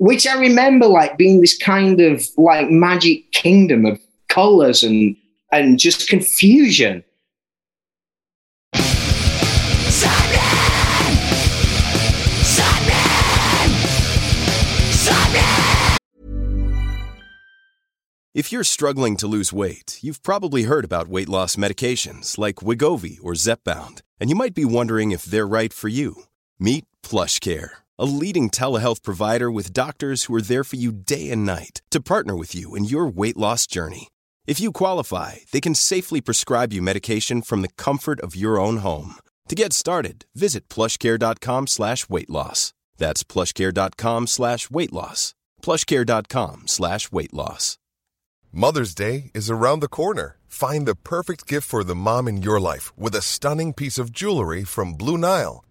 which I remember like being this kind of like magic kingdom of colors and and just confusion. If you're struggling to lose weight, you've probably heard about weight loss medications like Wegovy or Zepbound, and you might be wondering if they're right for you. Meet PlushCare, a leading telehealth provider with doctors who are there for you day and night to partner with you in your weight loss journey. If you qualify, they can safely prescribe you medication from the comfort of your own home. To get started, visit plushcare.com slash weight loss. That's plushcare.com slash weight loss. Plushcare.com slash weight loss. Mother's Day is around the corner. Find the perfect gift for the mom in your life with a stunning piece of jewelry from Blue Nile.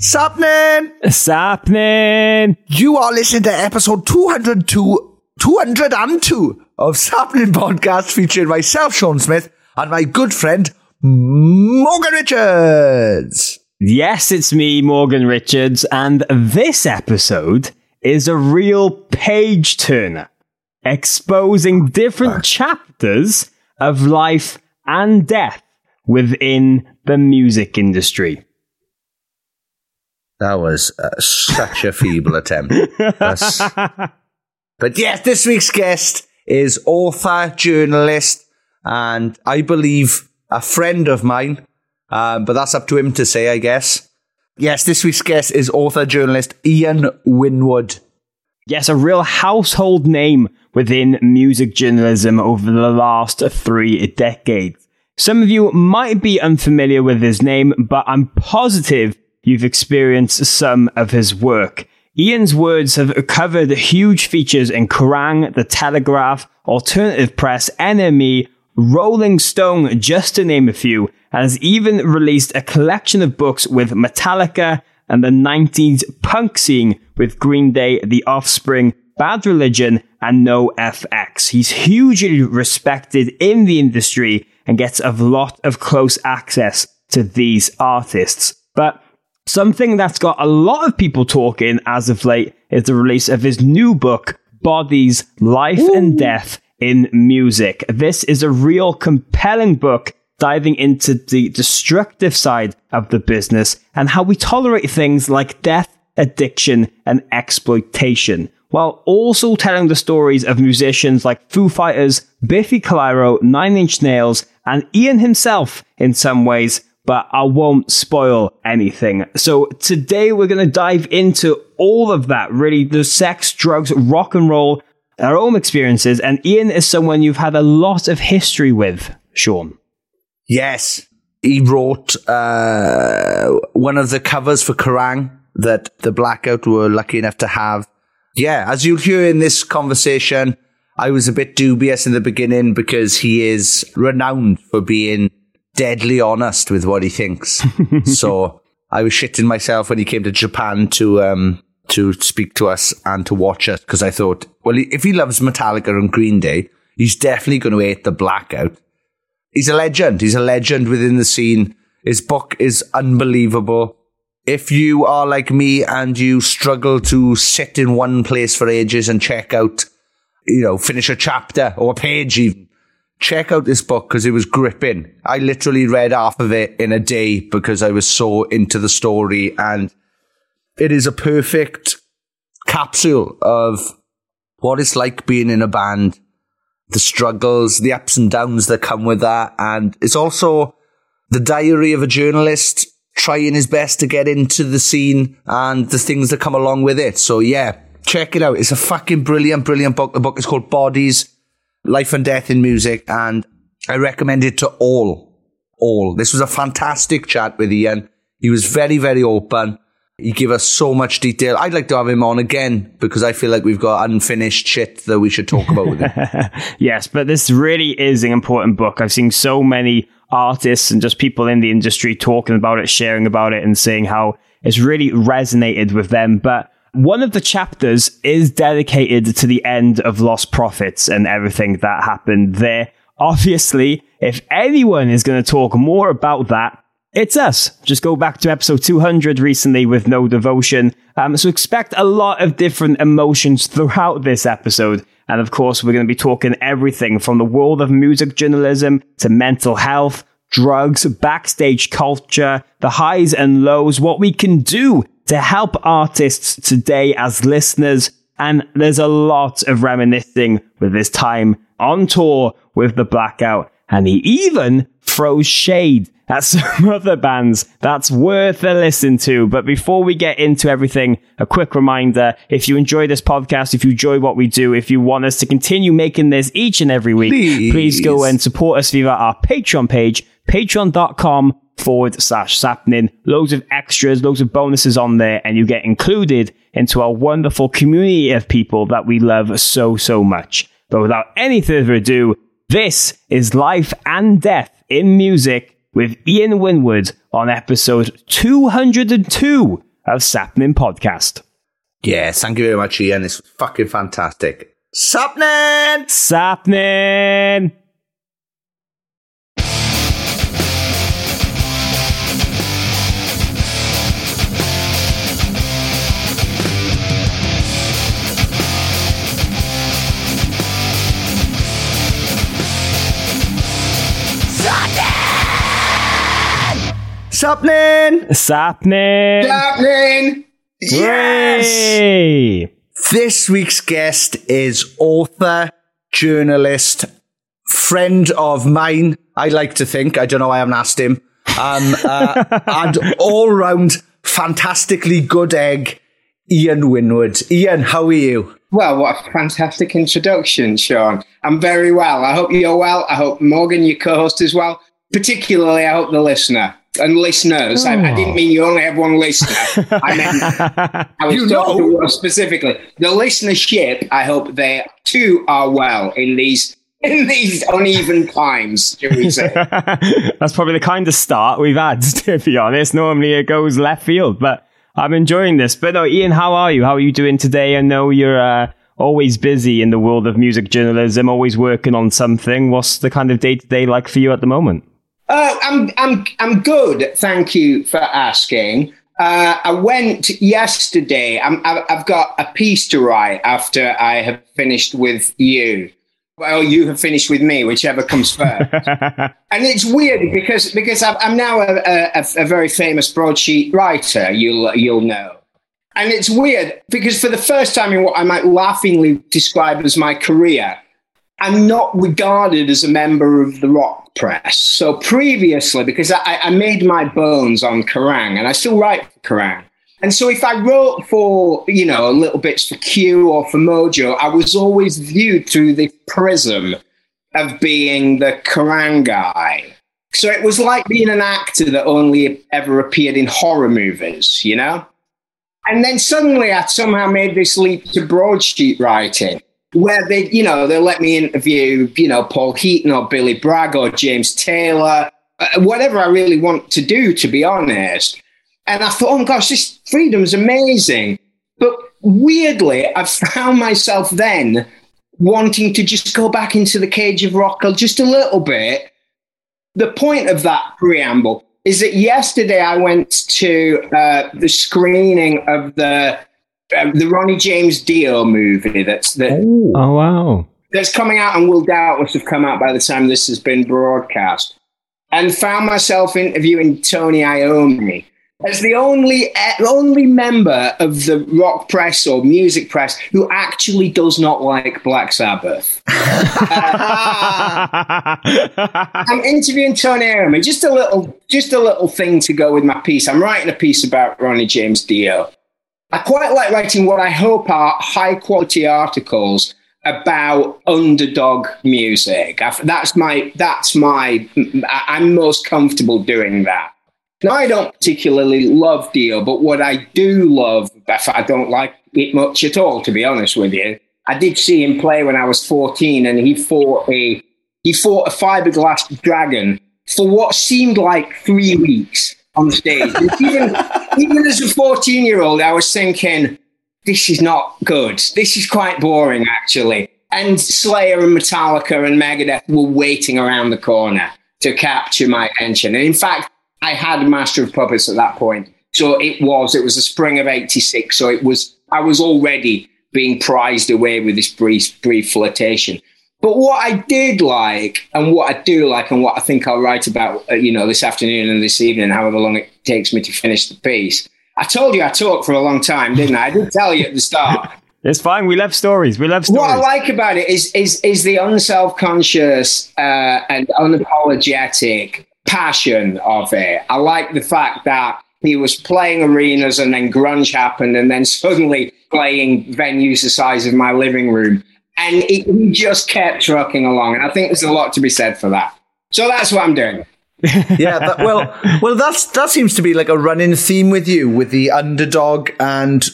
Sapnin! Sapnin! You are listening to episode 202, 202 of Sapnin Podcast featuring myself, Sean Smith, and my good friend, Morgan Richards. Yes, it's me, Morgan Richards, and this episode is a real page turner, exposing different chapters of life and death within the music industry. That was uh, such a feeble attempt. But yes, this week's guest is author, journalist, and I believe a friend of mine. Um, but that's up to him to say, I guess. Yes, this week's guest is author, journalist Ian Winwood. Yes, a real household name within music journalism over the last three decades. Some of you might be unfamiliar with his name, but I'm positive you've experienced some of his work. Ian's words have covered huge features in Kerrang, The Telegraph, Alternative Press, NME, Rolling Stone, just to name a few, and has even released a collection of books with Metallica and the 90s punk scene with Green Day, The Offspring, Bad Religion, and NOFX. He's hugely respected in the industry and gets a lot of close access to these artists. But something that's got a lot of people talking as of late is the release of his new book, Bodies, Life and Death in Music. This is a real compelling book diving into the destructive side of the business and how we tolerate things like death, addiction, and exploitation, while also telling the stories of musicians like Foo Fighters, Biffy Clyro, Nine Inch Nails, and Ian himself in some ways, but I won't spoil anything. So today we're going to dive into all of that, really, the sex, drugs, rock and roll, our own experiences, and Ian is someone you've had a lot of history with, Sean. Yes, he wrote uh, one of the covers for Kerrang that the Blackout were lucky enough to have. Yeah, as you'll hear in this conversation, I was a bit dubious in the beginning because he is renowned for being deadly honest with what he thinks. so I was shitting myself when he came to Japan to um, to speak to us and to watch us because I thought, well, if he loves Metallica and Green Day, he's definitely going to hate the Blackout. He's a legend. He's a legend within the scene. His book is unbelievable. If you are like me and you struggle to sit in one place for ages and check out, you know, finish a chapter or a page even, check out this book because it was gripping. I literally read half of it in a day because I was so into the story and it is a perfect capsule of what it's like being in a band, the struggles, the ups and downs that come with that. And it's also the diary of a journalist trying his best to get into the scene and the things that come along with it. So yeah, check it out. It's a fucking brilliant, brilliant book. The book is called Bodies, Life and Death in Music. And I recommend it to all, all. This was a fantastic chat with Ian. He was very, very open. He gave us so much detail. I'd like to have him on again because I feel like we've got unfinished shit that we should talk about with him. yes, but this really is an important book. I've seen so many artists and just people in the industry talking about it, sharing about it, and saying how it's really resonated with them. But one of the chapters is dedicated to the end of Lostprophets and everything that happened there. Obviously, if anyone is going to talk more about that, it's us. Just go back to episode 200 recently with No Devotion. Um, so expect a lot of different emotions throughout this episode. And of course, we're going to be talking everything from the world of music journalism to mental health, drugs, backstage culture, the highs and lows, what we can do to help artists today as listeners. And there's a lot of reminiscing with this time on tour with the Blackout. And he even throws shade at some other bands that's worth a listen to. But before we get into everything, a quick reminder if you enjoy this podcast, if you enjoy what we do, if you want us to continue making this each and every week, please, please go and support us via our Patreon page, patreon.com forward slash sapnin. Loads of extras, loads of bonuses on there, and you get included into our wonderful community of people that we love so, so much. But without any further ado, this is Life and Death in Music with Ian Winwood on episode 202 of Sapnin Podcast. Yes, thank you very much, Ian. It's fucking fantastic. Sapnin! Sapnin! Sapnin! Sapnin! Sapnin! Yes! Yay! This week's guest is author, journalist, friend of mine. I like to think. I don't know. I haven't asked him. Um, uh, and all round fantastically good egg, Ian Winwood. Ian, how are you? Well, what a fantastic introduction, Sean. I'm very well. I hope you're well. I hope Morgan, your co host, is well. Particularly, I hope the listener and listeners. Oh. I, I, didn't mean you only have one listener. I meant I was you talking know. specifically the listenership. I hope they too are well in these in these uneven times. Should we say? That's probably the kind of start we've had. To be honest, normally it goes left field, but I'm enjoying this. But no, Ian, how are you? How are you doing today? I know you're. Uh, always busy in the world of music journalism, always working on something. What's the kind of day to day like for you at the moment? Uh, I'm I'm I'm good. Thank you for asking. Uh, I went yesterday. i have got a piece to write after I have finished with you. Well, you have finished with me, whichever comes first. and it's weird because because I'm now a, a, a very famous broadsheet writer. You'll you'll know. And it's weird because for the first time in what I might laughingly describe as my career, I'm not regarded as a member of the rock press. So previously, because I, I made my bones on Kerrang and I still write for Kerrang. And so if I wrote for, you know, little bits for Q or for Mojo, I was always viewed through the prism of being the Kerrang guy. So it was like being an actor that only ever appeared in horror movies, you know? And then suddenly I somehow made this leap to broadsheet writing where they, you know, they'll let me interview, you know, Paul Heaton or Billy Bragg or James Taylor, uh, whatever I really want to do, to be honest. And I thought, oh gosh, this freedom's amazing. But weirdly, I found myself then wanting to just go back into the cage of rock just a little bit. The point of that preamble is that yesterday I went to uh, the screening of the um, the Ronnie James Dio movie. That's that. Oh. oh wow! That's coming out and will doubtless have come out by the time this has been broadcast. And found myself interviewing Tony Iommi as the only only member of the rock press or music press who actually does not like Black Sabbath. uh, I'm interviewing Tony Iommi. Just a little, just a little thing to go with my piece. I'm writing a piece about Ronnie James Dio. I quite like writing what I hope are high quality articles about underdog music. That's my that's my I'm most comfortable doing that. Now, I don't particularly love Dio, but what I do love, if I don't like it much at all, to be honest with you, I did see him play when I was 14 and he fought a he fought a fiberglass dragon for what seemed like three weeks on stage. even, even as a 14 year old, I was thinking, this is not good. This is quite boring, actually. And Slayer and Metallica and Megadeth were waiting around the corner to capture my attention. And in fact, I had Master of Puppets at that point. So it was, it was the spring of 86. So it was, I was already being prized away with this brief, brief flirtation. But what I did like, and what I do like, and what I think I'll write about, uh, you know, this afternoon and this evening, however long it takes me to finish the piece. I told you I talked for a long time, didn't I? I did tell you at the start. It's fine. We love stories. We love stories. What I like about it is is is the unself-conscious uh, and unapologetic passion of it. I like the fact that he was playing arenas and then grunge happened and then suddenly playing venues the size of my living room. And it, he just kept trucking along. And I think there's a lot to be said for that. So that's what I'm doing. yeah, that, well, well, that's that seems to be like a running theme with you, with the underdog and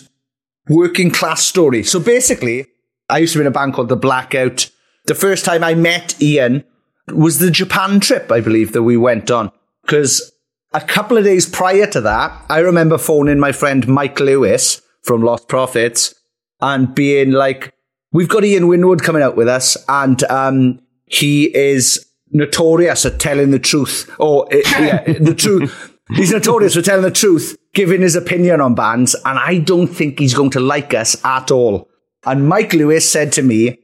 working class story. So basically, I used to be in a band called The Blackout. The first time I met Ian was the Japan trip, I believe, that we went on. Because a couple of days prior to that, I remember phoning my friend Mike Lewis from Lost Prophets and being like, we've got Ian Winwood coming out with us and um, he is notorious at telling the truth or uh, yeah, the truth. He's notorious for telling the truth, giving his opinion on bands, and I don't think he's going to like us at all. And Mike Lewis said to me,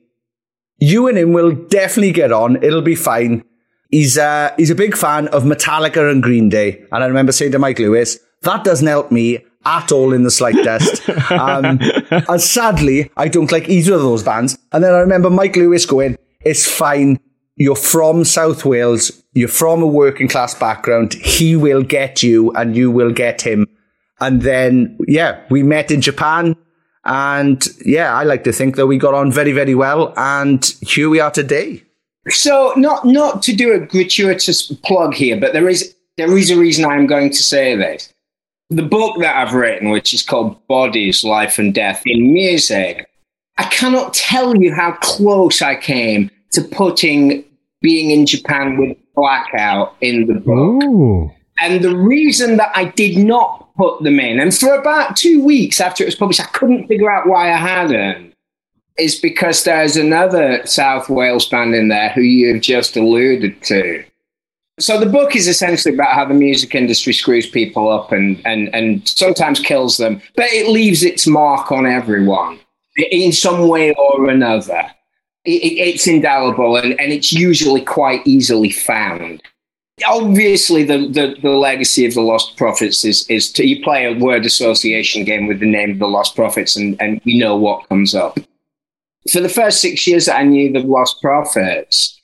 you and him will definitely get on. It'll be fine. He's uh, he's a big fan of Metallica and Green Day. And I remember saying to Mike Lewis, that doesn't help me at all in the slightest. um, and sadly, I don't like either of those bands. And then I remember Mike Lewis going, it's fine. You're from South Wales. You're from a working class background. He will get you and you will get him. And then, yeah, we met in Japan. And yeah, I like to think that we got on very, very well. And here we are today. So not not to do a gratuitous plug here, but there is there is a reason I'm going to say this. The book that I've written, which is called Bodies, Life and Death in Music, I cannot tell you how close I came to putting being in Japan with Blackout in the book. Ooh. And the reason that I did not put them in, and for about two weeks after it was published, I couldn't figure out why I hadn't, is because there's another South Wales band in there who you've just alluded to. So the book is essentially about how the music industry screws people up and, and, and sometimes kills them, but it leaves its mark on everyone in some way or another. It, it's indelible and, and it's usually quite easily found obviously the, the, the, legacy of the Lost Prophets is is to you play a word association game with the name of the Lost Prophets and, and you know what comes up. For the first six years that I knew the Lost Prophets,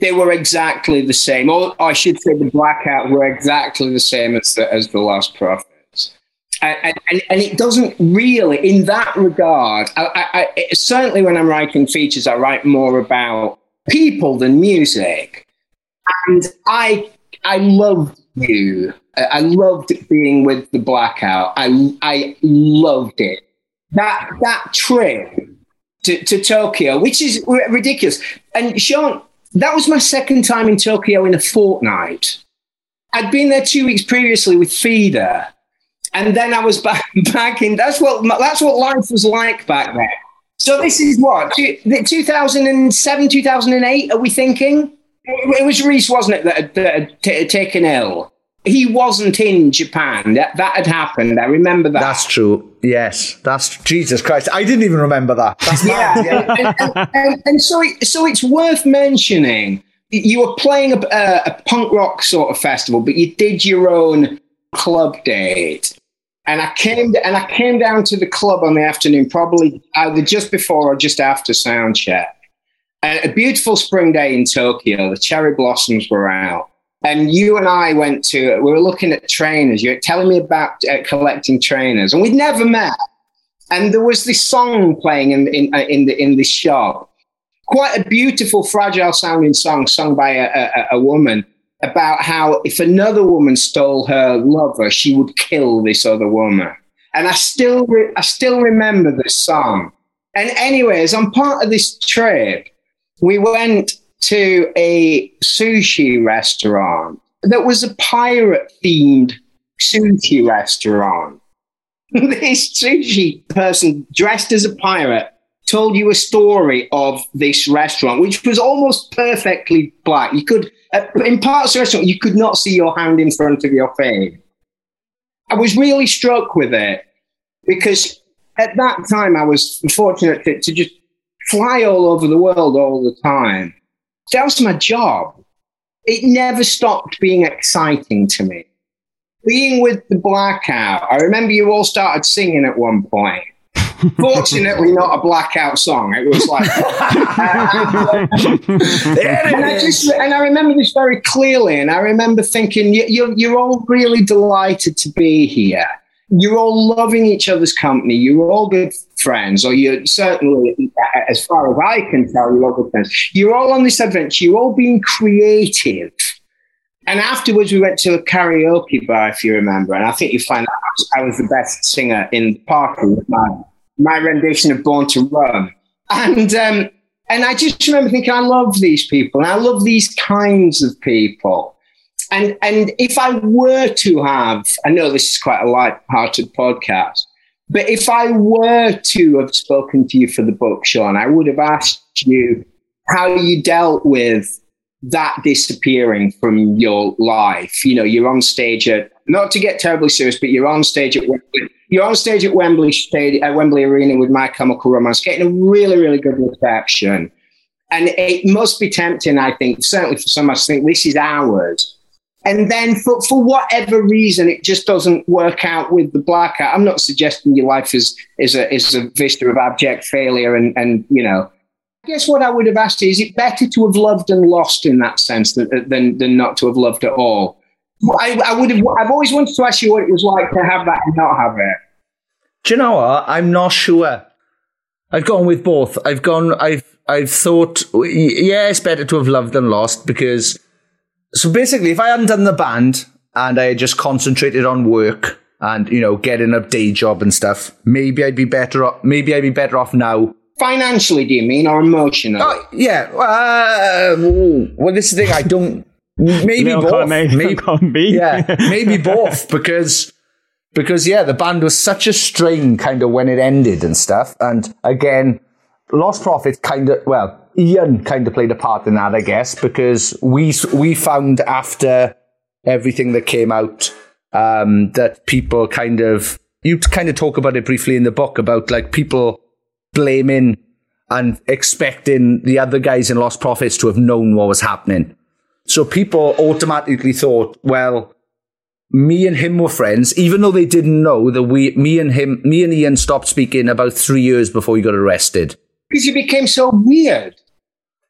they were exactly the same. Or I should say the Blackout were exactly the same as the as the Lost Prophets. And, and, and it doesn't really, in that regard, I, I, certainly when I'm writing features, I write more about people than music and I I loved you. I loved being with the blackout. I I loved it. That that trip to, to Tokyo, which is ridiculous. And Sean, that was my second time in Tokyo in a fortnight. I'd been there two weeks previously with Feeder, and then I was back back in. That's what that's what life was like back then. So this is what 2007, 2008. Are we thinking? It was Rhys, wasn't it, that had, that had t- taken ill? He wasn't in Japan. That, that had happened. I remember that. That's true. Yes, that's Jesus Christ. I didn't even remember that. That's yeah, yeah. and, and, and, and, so, it, so it's worth mentioning. You were playing a, a, a punk rock sort of festival, but you did your own club date and I came and I came down to the club on the afternoon, probably either just before or just after sound check a beautiful spring day in Tokyo. The cherry blossoms were out. And you and I went to, we were looking at trainers. You were telling me about uh, collecting trainers, and we'd never met. And there was this song playing in, in, uh, in, the, in this shop. Quite a beautiful, fragile sounding song sung by a, a, a woman. about how if another woman stole her lover, she would kill this other woman. And I still, re- I still remember this song. And anyways, on part of this trip, we went to a sushi restaurant that was a pirate themed sushi restaurant. this sushi person dressed as a pirate told you a story of this restaurant, which was almost perfectly black. You could, uh, in parts of the restaurant, you could not see your hand in front of your face. I was really struck with it because at that time I was fortunate to, to just fly all over the world all the time. That was my job. It never stopped being exciting to me. Being with the blackout, I remember you all started singing at one point. Fortunately, not a blackout song. It was like, and I just and I remember this very clearly, and I remember thinking, you're you're all really delighted to be here. You're all loving each other's company. You're all good friends, or you're certainly, as far as I can tell, you're all good friends. You're all on this adventure. You're all being creative. And afterwards, we went to a karaoke bar, if you remember. And I think you find out I was the best singer in the party with my my rendition of Born to Run. And um, and I just remember thinking, I love these people, and I love these kinds of people. And and if I were to have, I know this is quite a light-hearted podcast, but if I were to have spoken to you for the book, Sean, I would have asked you how you dealt with that disappearing from your life. You know, you're on stage at not to get terribly serious, but you're on stage at Wembley. You're on stage at Wembley Stadium, at Wembley Arena with My Chemical Romance, getting a really, really good reception. And it must be tempting, I think, certainly for some of us, think this is ours. And then for, for whatever reason, it just doesn't work out with the blackout. I'm not suggesting your life is, is, a, is a vista of abject failure and, and, you know, I guess what I would have asked is, is it better to have loved and lost in that sense than, than, than not to have loved at all? I, I would have. I've always wanted to ask you what it was like to have that and not have it. Do you know what? I'm not sure. I've gone with both. I've gone. I've. I've thought. Yeah, it's better to have loved than lost because. So basically, if I hadn't done the band and I had just concentrated on work and you know getting a day job and stuff, maybe I'd be better. Off, maybe I'd be better off now. Financially, do you mean, or emotionally? Oh, yeah. Uh, well, this is the thing. I don't. Maybe Little both. column A, maybe, column B. yeah, maybe both because because yeah, the band was such a strain kind of when it ended and stuff. And again, Lost Prophets kind of well, Ian kind of played a part in that, I guess, because we we found after everything that came out um, that people kind of you kind of talk about it briefly in the book about like people blaming and expecting the other guys in Lost Prophets to have known what was happening. So people automatically thought, well, me and him were friends, even though they didn't know that we, me and him, me and Ian stopped speaking about three years before he got arrested. Because you became so weird.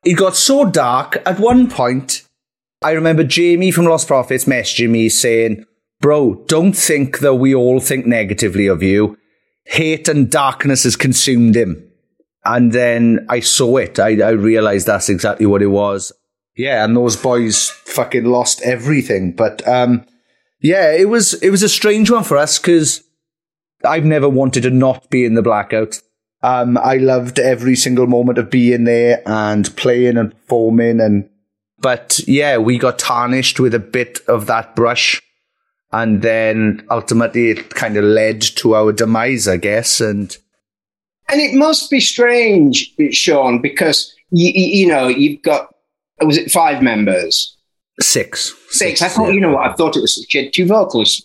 It got so dark at one point. I remember Jamie from Lost Prophets messaging me saying, Bro, don't think that we all think negatively of you. Hate and darkness has consumed him. And then I saw it. I, I realized that's exactly what it was. Yeah, and those boys fucking lost everything. But um, yeah, it was it was a strange one for us because I've never wanted to not be in the blackout. Um, I loved every single moment of being there and playing and performing and but yeah, we got tarnished with a bit of that brush. And then ultimately it kind of led to our demise, I guess. And And it must be strange, Sean, because you, you know you've got was it five members? six. Six. I thought you know what I thought it was six. You had two vocals,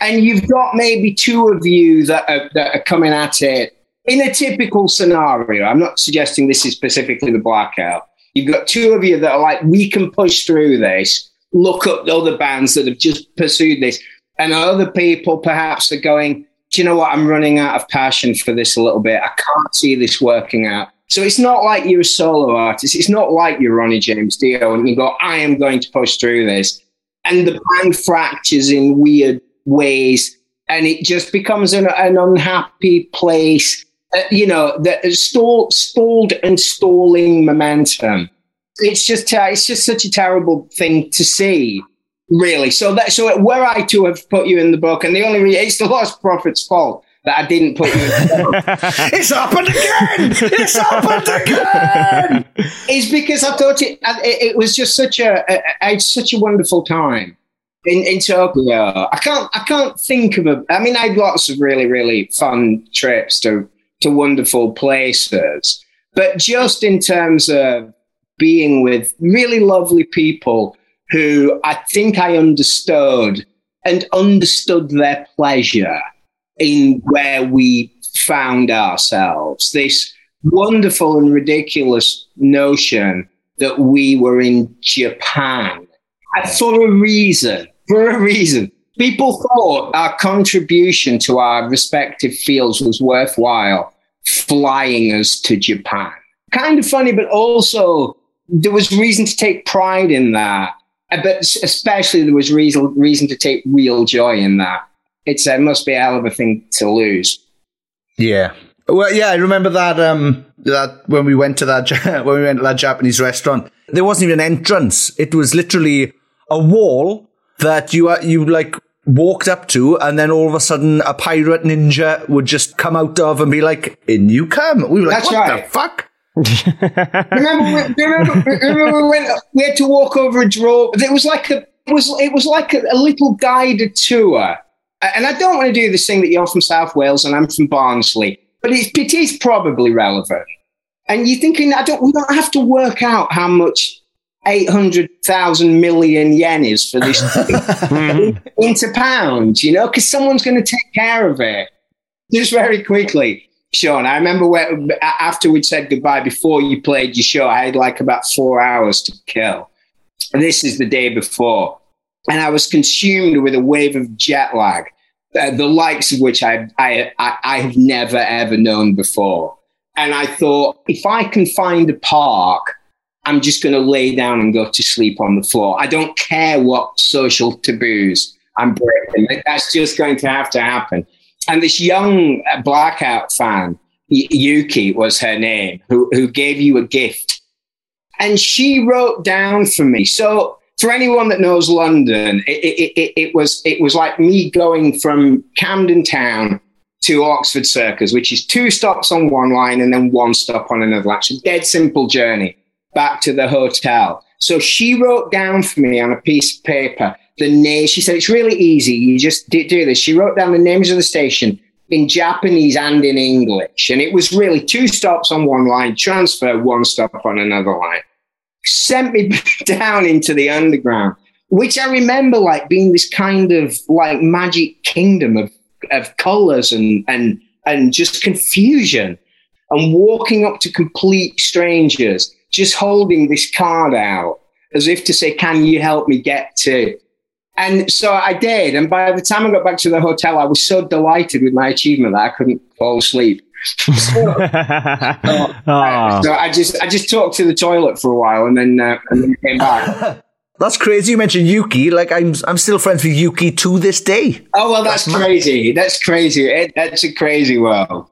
and you've got maybe two of you that are, that are coming at it in a typical scenario. I'm not suggesting this is specifically the blackout. You've got two of you that are like, we can push through this. Look up the other bands that have just pursued this, and other people perhaps are going. Do you know what? I'm running out of passion for this a little bit. I can't see this working out. So it's not like you're a solo artist. It's not like you're Ronnie James Dio and you go, I am going to push through this. And the band fractures in weird ways and it just becomes an, an unhappy place, uh, you know, that is stall, stalled and stalling momentum. it's just uh, it's just such a terrible thing to see, really. So that so were I to have put you in the book, and the only reason it's the Lost Prophet's fault that I didn't put you in the book. it's happened again. It's happened again. is because I thought it, it, it was just such a, a, a such a wonderful time in, in Tokyo. I can't I can't think of a. I mean, I had lots of really really fun trips to to wonderful places, but just in terms of being with really lovely people who I think I understood and understood their pleasure in where we found ourselves. This wonderful and ridiculous notion that we were in Japan for a reason. For a reason. People thought our contribution to our respective fields was worthwhile flying us to Japan. Kind of funny, but also there was reason to take pride in that. Uh, but especially there was reason, reason to take real joy in that. It must be a hell of a thing to lose. Yeah. Well, yeah, I remember that, um, that when we went to that, when we went to that Japanese restaurant, there wasn't even an entrance. It was literally a wall that you, uh, you like walked up to, and then all of a sudden a pirate ninja would just come out of and be like, in you come. We were like, That's what right. the fuck? remember, we, remember, remember when we had to walk over a draw? It was like a it was it was like a, a, little guided tour. And I don't want to do this thing that you're from South Wales and I'm from Barnsley, but it, it is probably relevant. And you're thinking, I don't, we don't have to work out how much 800,000 million yen is for this into pounds, you know, because someone's going to take care of it just very quickly. Sean, I remember when, after we'd said goodbye before you played your show, I had like about four hours to kill. And this is the day before. And I was consumed with a wave of jet lag, uh, the likes of which I, I, I, I have never, ever known before. And I thought, if I can find a park, I'm just going to lay down and go to sleep on the floor. I don't care what social taboos I'm breaking. That's just going to have to happen and this young uh, blackout fan, Yuki was her name, who, who gave you a gift. And she wrote down for me. So for anyone that knows London, it, it, it, it was it was like me going from Camden Town to Oxford Circus, which is two stops on one line and then one stop on another line. So dead simple journey back to the hotel. So she wrote down for me on a piece of paper the name. She said it's really easy. You just do, this. She wrote down the names of the station in Japanese and in English, and it was really two stops on one line, transfer one stop on another line. Sent me down into the underground, which I remember like being this kind of like magic kingdom of of colors and and and just confusion, and walking up to complete strangers, just holding this card out as if to say, "Can you help me get to?" And so I did. And by the time I got back to the hotel, I was so delighted with my achievement that I couldn't fall asleep. so, so, uh, so, I just I just talked to the toilet for a while and then uh, and then came back. That's crazy. You mentioned Yuki. Like I'm I'm still friends with Yuki to this day. Oh well, that's, that's crazy. Mad. That's crazy. It, that's a crazy world.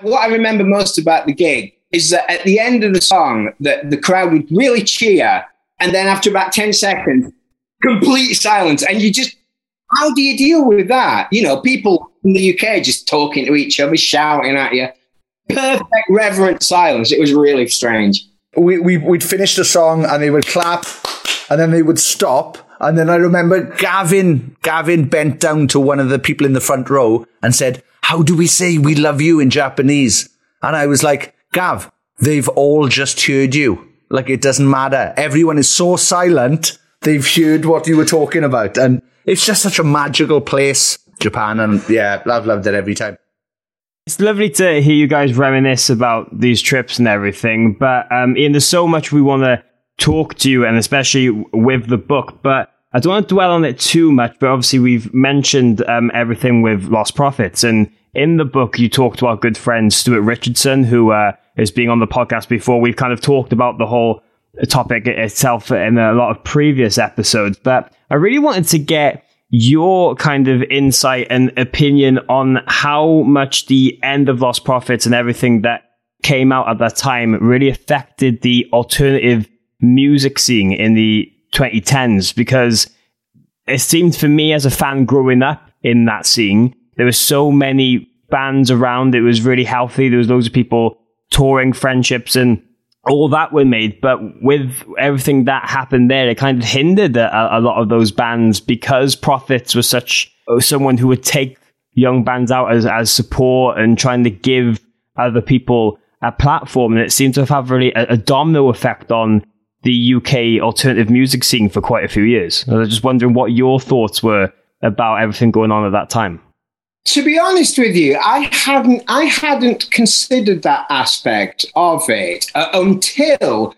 What I remember most about the gig is that at the end of the song, that the crowd would really cheer, and then after about ten seconds, complete silence. And you just, how do you deal with that? You know, people in the UK just talking to each other, shouting at you. Perfect reverent silence. It was really strange. We, we, we'd finish the song and they would clap and then they would stop. And then I remember Gavin, Gavin bent down to one of the people in the front row and said, how do we say we love you in Japanese? And I was like, Gav, they've all just heard you. Like it doesn't matter. Everyone is so silent they've heard what you were talking about. And it's just such a magical place, Japan. And yeah, I've loved it every time. It's lovely to hear you guys reminisce about these trips and everything. But um, Ian, there's so much we want to talk to you, and especially with the book. But I don't want to dwell on it too much. But obviously, we've mentioned um, everything with Lost Prophets and in the book, you talk to our good friend Stuart Richardson, who uh, is being on the podcast before. We've kind of talked about the whole topic itself in a lot of previous episodes, but I really wanted to get your kind of insight and opinion on how much the end of Lost Prophets and everything that came out at that time really affected the alternative music scene in the 2010s because it seemed for me as a fan growing up in that scene, there were so many bands around. It was really healthy. There was loads of people touring friendships and all that were made. But with everything that happened there, it kind of hindered a, a lot of those bands because Prophets was such uh, someone who would take young bands out as, as support and trying to give other people a platform. And it seemed to have really a, a domino effect on the UK alternative music scene for quite a few years. I was just wondering what your thoughts were about everything going on at that time. To be honest with you, I hadn't I hadn't considered that aspect of it uh, until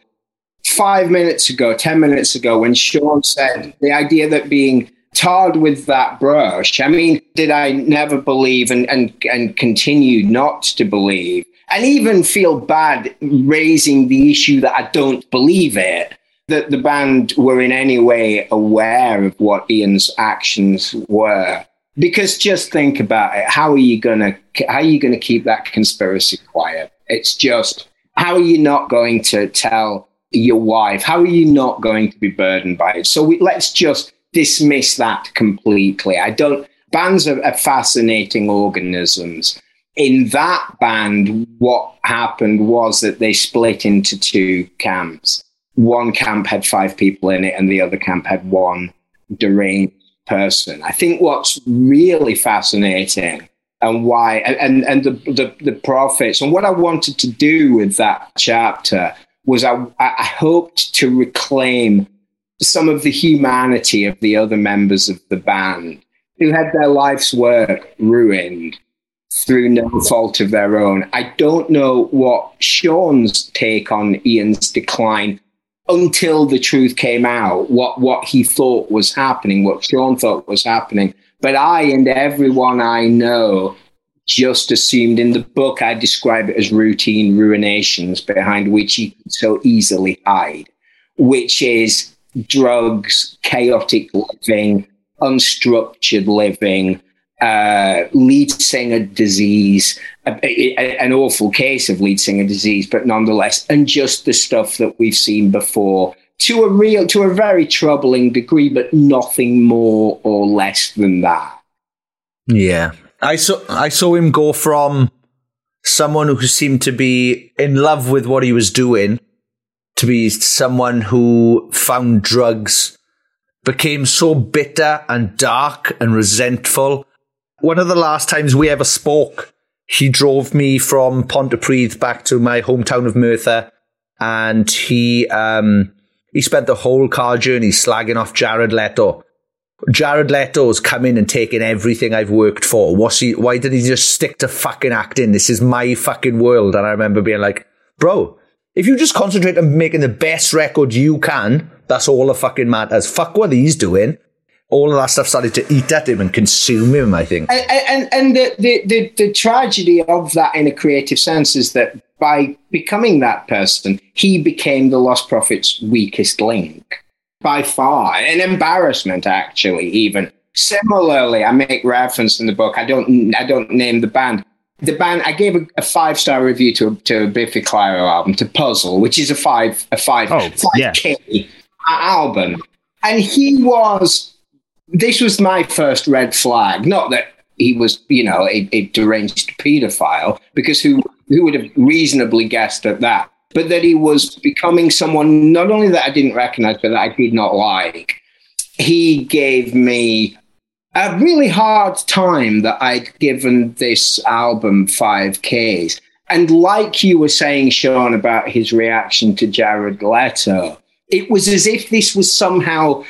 five minutes ago, ten minutes ago, when Sean said the idea that being tarred with that brush. I mean, did I never believe and and and continue not to believe? and even feel bad raising the issue that I don't believe it, that the band were in any way aware of what Ian's actions were. Because just think about it. How are you gonna how are you gonna keep that conspiracy quiet? It's just how are you not going to tell your wife? How are you not going to be burdened by it? So we, let's just dismiss that completely. I don't. Bands are, are fascinating organisms in that band, what happened was that they split into two camps. One camp had five people in it, and the other camp had one deranged person. I think what's really fascinating and why, and, and the, the, the prophets, and what I wanted to do with that chapter was I, I hoped to reclaim some of the humanity of the other members of the band who had their life's work ruined through no fault of their own. I don't know what Sean's take on Ian's decline until the truth came out, what, what he thought was happening, what Sean thought was happening. But I and everyone I know just assumed in the book I describe it as routine ruinations behind which he could so easily hide, which is drugs, chaotic living, unstructured living, uh, lead singer disease, a, a, an awful case of lead singer disease, but nonetheless, and just the stuff that we've seen before to a real, to a very troubling degree, but nothing more or less than that. Yeah, I saw I saw him go from someone who seemed to be in love with what he was doing to be someone who found drugs became so bitter and dark and resentful one of the last times we ever spoke, he drove me from Pontypridd back to my hometown of Merthyr, and he um, he spent the whole car journey slagging off Jared Leto. Jared Leto's come in and taken everything I've worked for. What's he? Why did he just stick to fucking acting? This is my fucking world. And I remember being like, bro, if you just concentrate on making the best record you can, that's all that fucking matters. Fuck what he's doing all of that stuff started to eat at him and consume him, I think. And, and, and the, the, the, the, tragedy of that in a creative sense is that by becoming that person, he became the Lostprophets' weakest link by far. An embarrassment, actually, even. Similarly, I make reference in the book, I don't, I don't name the band. The band, I gave a, a five star review to, to a Biffy Clyro album, to Puzzle, which is a five, a five, oh, 5K album. And he was this was my first red flag. Not that he was, you know, a, a deranged paedophile, because who who would have reasonably guessed at that? But that he was becoming someone not only that I didn't recognize, but that I did not like. He gave me a really hard time that I'd given this album five Ks. And like you were saying, Sean, about his reaction to Jared Leto, it was as if this was somehow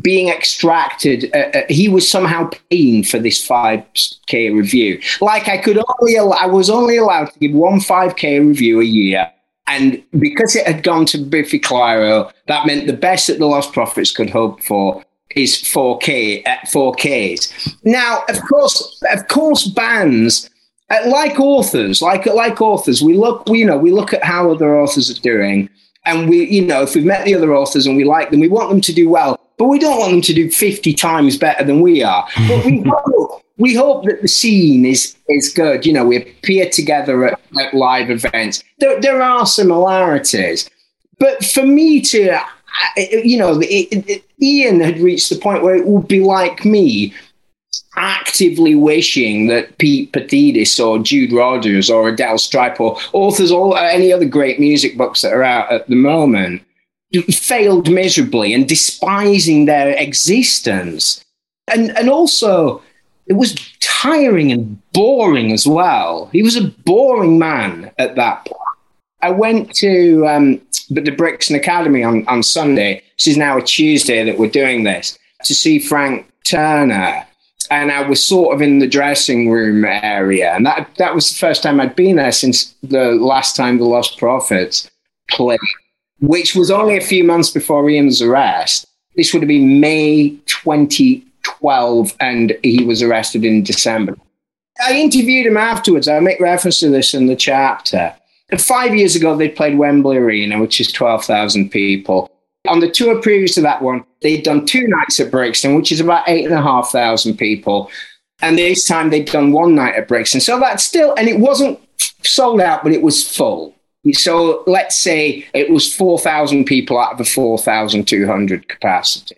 being extracted, uh, uh, he was somehow paying for this 5k review. Like I could only, al- I was only allowed to give one 5k review a year. And because it had gone to Biffy Clyro, that meant the best that the Lostprophets could hope for is 4k at 4ks. Now, of course, of course, bands uh, like authors, like like authors, we look, we, you know, we look at how other authors are doing, and we, you know, if we've met the other authors and we like them, we want them to do well but we don't want them to do 50 times better than we are. But we hope, we hope that the scene is, is good. You know, we appear together at, at live events. There, there are similarities. but for me to, uh, you know, it, it, Ian had reached the point where it would be like me actively wishing that Pete Paphides or Jude Rogers or Adelle Stripe or authors or any other great music books that are out at the moment failed miserably and despising their existence. And, and also, it was tiring and boring as well. He was a boring man at that point. I went to um, the Brixton Academy on, on Sunday. This is now a Tuesday that we're doing this to see Frank Turner and I was sort of in the dressing room area, and that that was the first time I'd been there since the last time the Lost Prophets played, which was only a few months before Ian's arrest. This would have been May 2012, and he was arrested in December. I interviewed him afterwards. I make reference to this in the chapter. Five years ago, they played Wembley Arena, which is 12,000 people on the tour previous to that one, they'd done two nights at Brixton, which is about eight and a half thousand people. And this time they'd done one night at Brixton. So that's still, and it wasn't sold out, but it was full. So let's say it was 4,000 people out of a 4,200 capacity.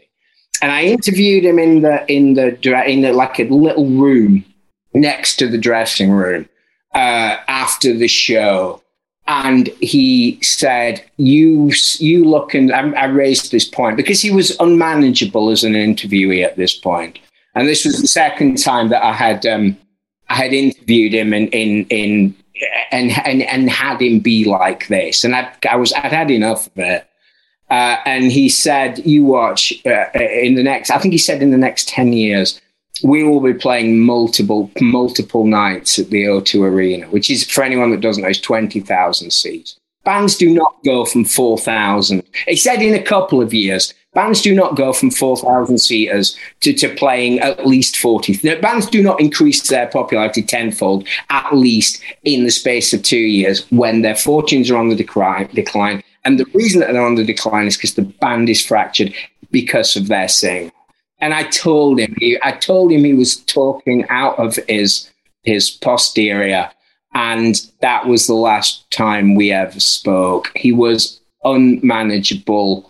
And I interviewed him in the, in the, in the, like a little room next to the dressing room uh, after the show and he said, "You, you look." And I, I, raised this point because he was unmanageable as an interviewee at this point, and this was the second time that I had um, I had interviewed him in in in and and and had him be like this, and I, I was I'd had enough of it. Uh, and he said, "You watch uh, in the next." I think he said in the next ten years, we will be playing multiple multiple nights at the O2 Arena, which is for anyone that doesn't know is twenty thousand seats. Bands do not go from four thousand. He said in a couple of years, bands do not go from four thousand seaters to, to playing at least forty. Bands do not increase their popularity tenfold at least in the space of two years when their fortunes are on the decline. Decline, and the reason that they're on the decline is because the band is fractured because of their sing and I told him, he, I told him he was talking out of his his posterior, and that was the last time we ever spoke. He was unmanageable,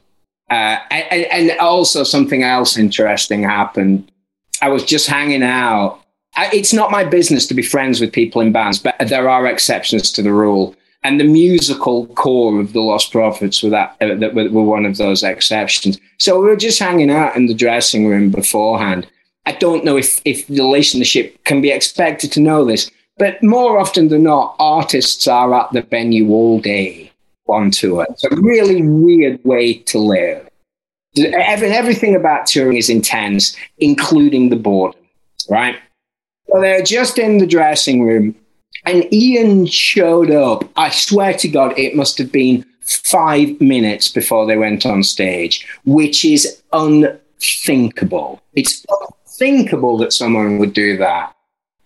uh, and, also something else interesting happened. I was just hanging out. I, it's not my business to be friends with people in bands, but there are exceptions to the rule and the musical core of the Lost Prophets were that uh, that were, were one of those exceptions. So we were just hanging out in the dressing room beforehand. I don't know if if the relationship can be expected to know this, but more often than not, artists are at the venue all day on tour. It's a really weird way to live. Everything about touring is intense, including the boredom, right? So they're just in the dressing room and Ian showed up. I swear to God, it must have been five minutes before they went on stage, which is unthinkable. It's unthinkable that someone would do that.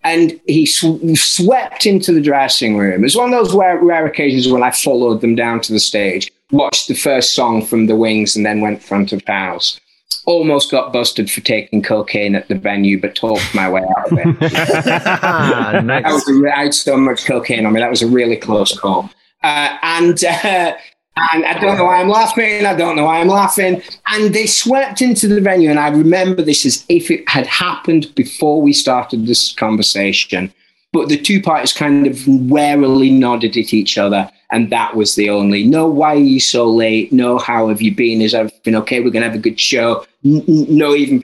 And he sw- swept into the dressing room. It was one of those rare, rare occasions when I followed them down to the stage, watched the first song from the Wings, and then went front of house almost got busted for taking cocaine at the venue, but talked my way out of it. nice. I, was, I had so much cocaine on me. That was a really close call. Uh, and uh, and I don't know why I'm laughing. I don't know why I'm laughing. And they swept into the venue, and I remember this as if it had happened before we started this conversation. But the two parties kind of warily nodded at each other and that was the only no why are you so late no how have you been is everything okay we're gonna have a good show no even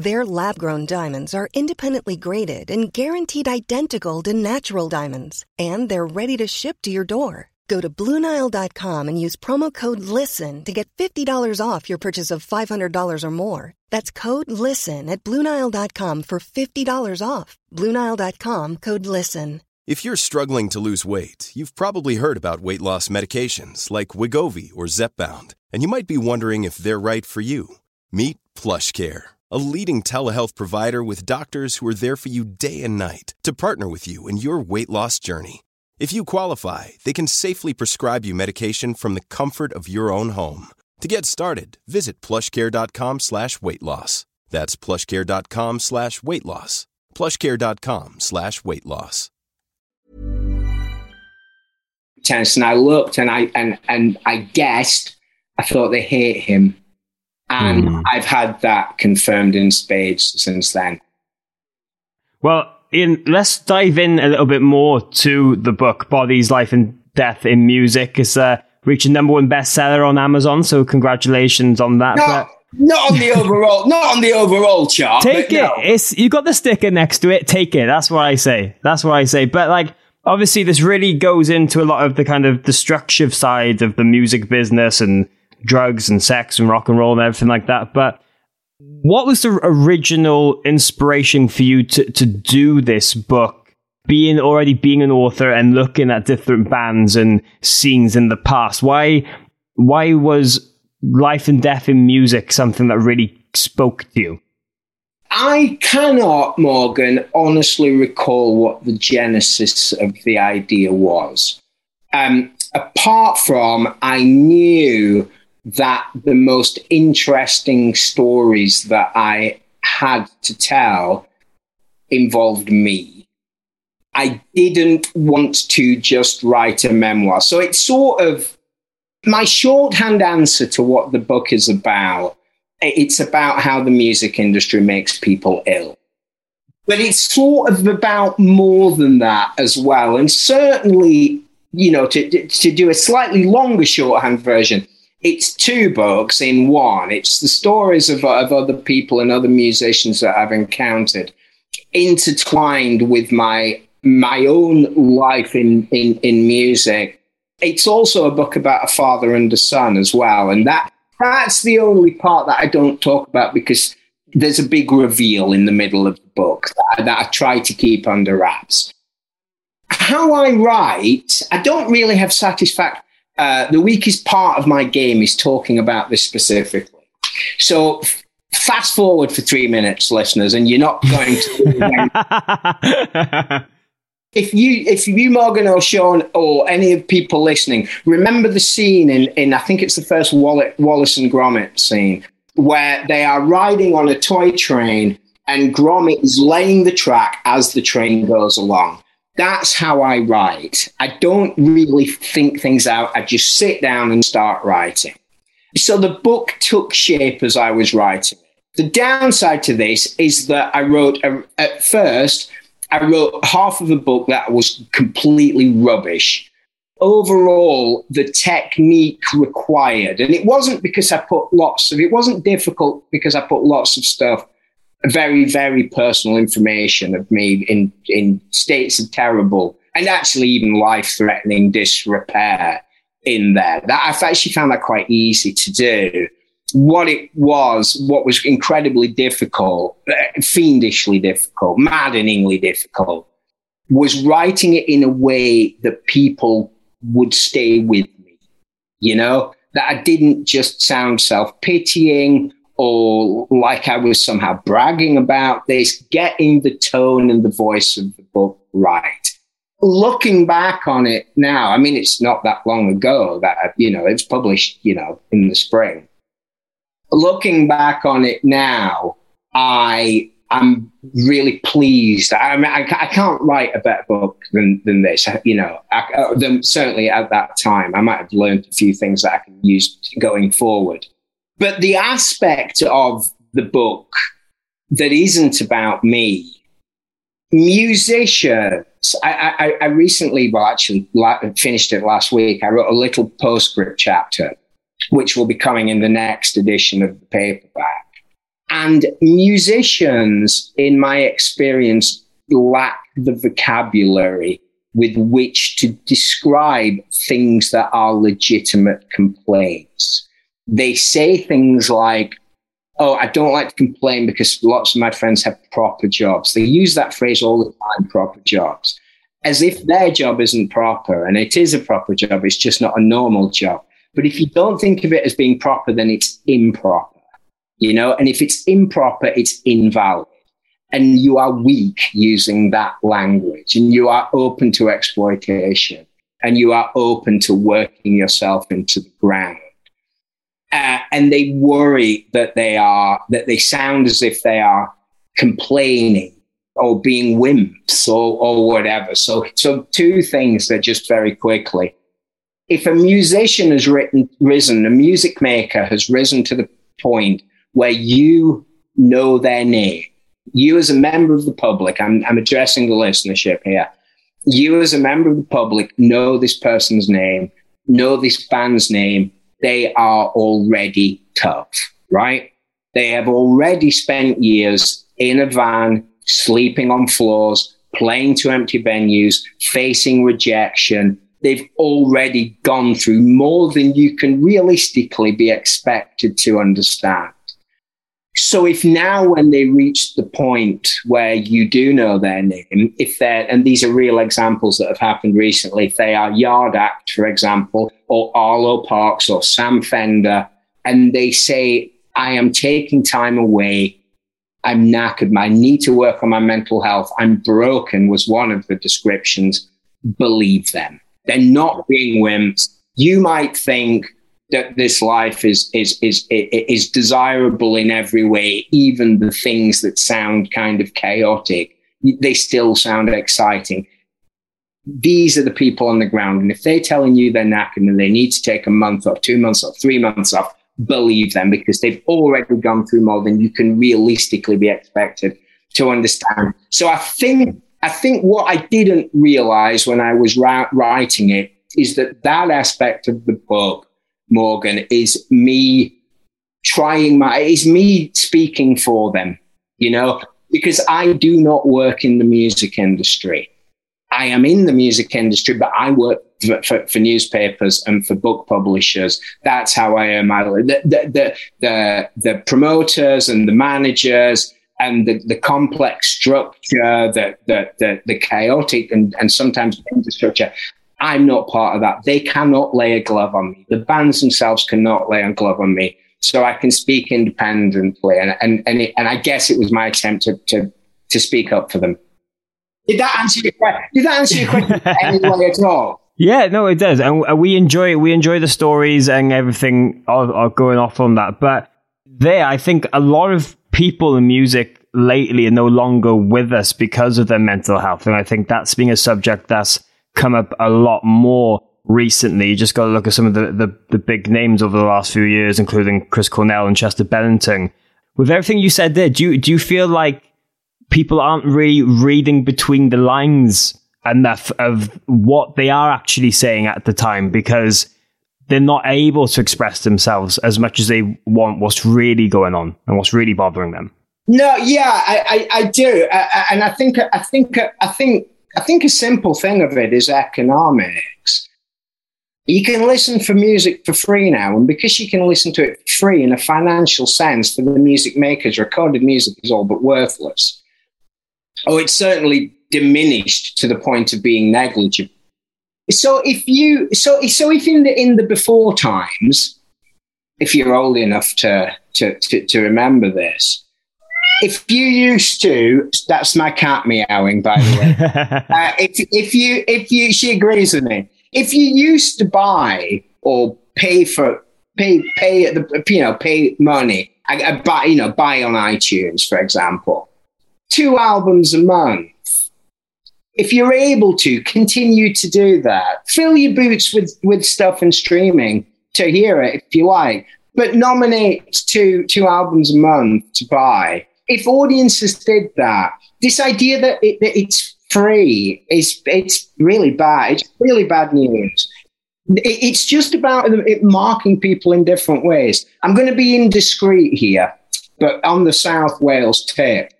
Their lab grown diamonds are independently graded and guaranteed identical to natural diamonds, and they're ready to ship to your door. Go to Bluenile.com and use promo code LISTEN to get $50 off your purchase of $500 or more. That's code LISTEN at Bluenile.com for $50 off. Bluenile.com code LISTEN. If you're struggling to lose weight, you've probably heard about weight loss medications like Wegovy or Zepbound, and you might be wondering if they're right for you. Meet PlushCare, a leading telehealth provider with doctors who are there for you day and night to partner with you in your weight loss journey. If you qualify, they can safely prescribe you medication from the comfort of your own home. To get started, visit plushcare.com slash weight loss. That's plushcare.com slash weight loss. Plushcare.com slash weight loss. And I looked and I and and I guessed I thought they hate him. And Hmm. I've had that confirmed in spades since then. Well, Ian, let's dive in a little bit more to the book, Bodies, Life and Death in Music. It's uh, reached a number one bestseller on Amazon, so congratulations on that. Not, not on the overall not on the overall chart. Take it. no. It's you got the sticker next to it. Take it. That's what I say. That's what I say. But like, obviously, this really goes into a lot of the kind of destructive side of the music business and drugs and sex and rock and roll and everything like that. But what was the original inspiration for you to to do this book? Being already being an author and looking at different bands and scenes in the past. Why why was life and death in music something that really spoke to you? I cannot, Morgan, honestly recall what the genesis of the idea was. Um, apart from, I knew that the most interesting stories that I had to tell involved me. I didn't want to just write a memoir. So it's sort of my shorthand answer to what the book is about it's about how the music industry makes people ill. But it's sort of about more than that as well. And certainly, you know, to, to do a slightly longer shorthand version, it's two books in one. It's the stories of, of other people and other musicians that I've encountered intertwined with my my own life in, in, in music. It's also a book about a father and a son as well. And that that's the only part that I don't talk about because there's a big reveal in the middle of the book that, that I try to keep under wraps. How I write, I don't really have satisfaction. Uh, the weakest part of my game is talking about this specifically. So fast forward for three minutes, listeners, and you're not going to. if you if you Morgan or Sean or any of people listening remember the scene in in I think it's the first Wall- Wallace and Gromit scene where they are riding on a toy train and Gromit is laying the track as the train goes along. That's how I write. I don't really think things out. I just sit down and start writing. So the book took shape as I was writing it. The downside to this is that I wrote a, at first I wrote half of a book that was completely rubbish. Overall, the technique required, and it wasn't because I put lots of, it wasn't difficult because I put lots of stuff, very, very personal information of me in, in states of terrible and actually even life threatening disrepair in there. That I've actually found that quite easy to do what it was, what was incredibly difficult, uh, fiendishly difficult, maddeningly difficult, was writing it in a way that people would stay with me. You know, that I didn't just sound self pitying or like I was somehow bragging about this, getting the tone and the voice of the book right. Looking back on it now, I mean, it's not that long ago that, you know, it's published, you know, in the spring looking back on it now, I am really pleased. I mean, I, I can't write a better book than than this. You know, I, uh, than, certainly at that time, I might have learned a few things that I can use going forward. But the aspect of the book that isn't about me, musicians. I, I, I recently, well, actually, finished it last week. I wrote a little postscript chapter which will be coming in the next edition of the paperback. And musicians, in my experience, lack the vocabulary with which to describe things that are legitimate complaints. They say things like, Oh, I don't like to complain because lots of my friends have proper jobs. They use that phrase all the time, proper jobs, as if their job isn't proper. And it is a proper job, it's just not a normal job. But if you don't think of it as being proper, then it's improper, you know? And if it's improper, it's invalid and you are weak using that language and you are open to exploitation and you are open to working yourself into the ground. Uh, and they worry that they are, that they sound as if they are complaining or being wimps or, or whatever. So, so two things that just very quickly. If a musician has written, risen, a music maker has risen to the point where you know their name, you as a member of the public, I'm, I'm addressing the listenership here. You as a member of the public know this person's name, know this band's name. They are already tough, right? They have already spent years in a van, sleeping on floors, playing to empty venues, facing rejection. They've already gone through more than you can realistically be expected to understand. So if now when they reach the point where you do know their name, if they're, and these are real examples that have happened recently, if they are Yard Act, for example, or Arlo Parks or Sam Fender, and they say, I am taking time away. I'm knackered. I need to work on my mental health. I'm broken was one of the descriptions. Believe them. They're not being wimps. You might think, that this life is is is is desirable in every way, even the things that sound kind of chaotic, they still sound exciting. These are the people on the ground, and if they're telling you they're knackered and they need to take a month off, two months off, three months off, believe them because they've already gone through more than you can realistically be expected to understand. So I think I think what I didn't realize when I was ra- writing it is that that aspect of the book Morgan, is me trying my, is me speaking for them, you know, because I do not work in the music industry. I am in the music industry, but I work for, for, for newspapers and for book publishers. That's how I earn my the the the, the promoters and the managers and the, the complex structure, the the the, the chaotic and, and sometimes infrastructure. I'm not part of that. They cannot lay a glove on me. The bands themselves cannot lay a glove on me. So I can speak independently. And, and, and, it, and I guess it was my attempt to, to, to speak up for them. Did that answer your question? Did that answer your question anyway at all? Yeah, no, it does, and we enjoy we enjoy the stories and everything are, are going off on that. But there, I think a lot of people in music lately are no longer with us because of their mental health, and I think that's being a subject that's come up a lot more recently. You just got to look at some of the, the, the big names over the last few years, including Chris Cornell and Chester Bennington. With everything you said there, do you, do you feel like people aren't really reading between the lines enough of what they are actually saying at the time because they're not able to express themselves as much as they want what's really going on and what's really bothering them? No, yeah, I, I, I do, I, and I think I think I think I think a simple thing of it is economics. You can listen for music for free now, and because you can listen to it free in a financial sense for the music makers, recorded music is all but worthless. Oh, it's certainly diminished to the point of being negligible. So if you so so if in the in the before times, if you're old enough to to to, to remember this, if you used to, that's my cat meowing, by the way. uh, if, if you, if you, she agrees with me. If you used to buy or pay for, pay, pay the, you know, pay money, I, I buy, you know, buy on iTunes, for example, two albums a month. If you're able to continue to do that, fill your boots with, with stuff and streaming to hear it if you like, but nominate two, two albums a month to buy if audiences did that, this idea that, it, that it's free is it's really bad. It's really bad news. It's just about it marking people in different ways. I'm going to be indiscreet here, but on the South Wales tip,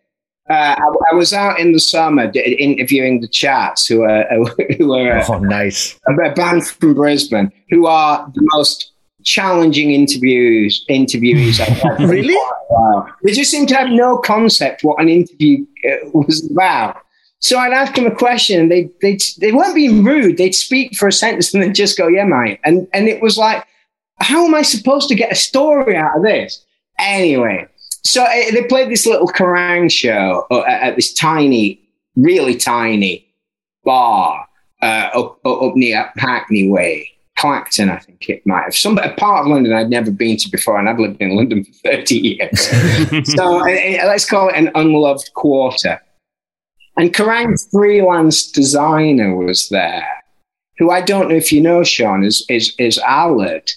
Uh, I, I was out in the summer d- interviewing the Chats, who are who are Oh, nice. a band from Brisbane, who are the most challenging interviews interviewees Really? Wow. They just seem to have no concept what an interview uh, was about. So I'd ask them a question, and they they they weren't being rude. They'd speak for a sentence and then just go, "Yeah, mate," and and it was like, how am I supposed to get a story out of this? Anyway, so uh, they played this little Kerrang show uh, at, at this tiny, really tiny bar uh, up, up up near Hackney Wick, Clapton, I think it might have. Some a part of London I'd never been to before, and I've lived in London for thirty years. so uh, let's call it an unloved quarter. And Kerrang's freelance designer was there, who I don't know if you know, Sean, is is is Aled.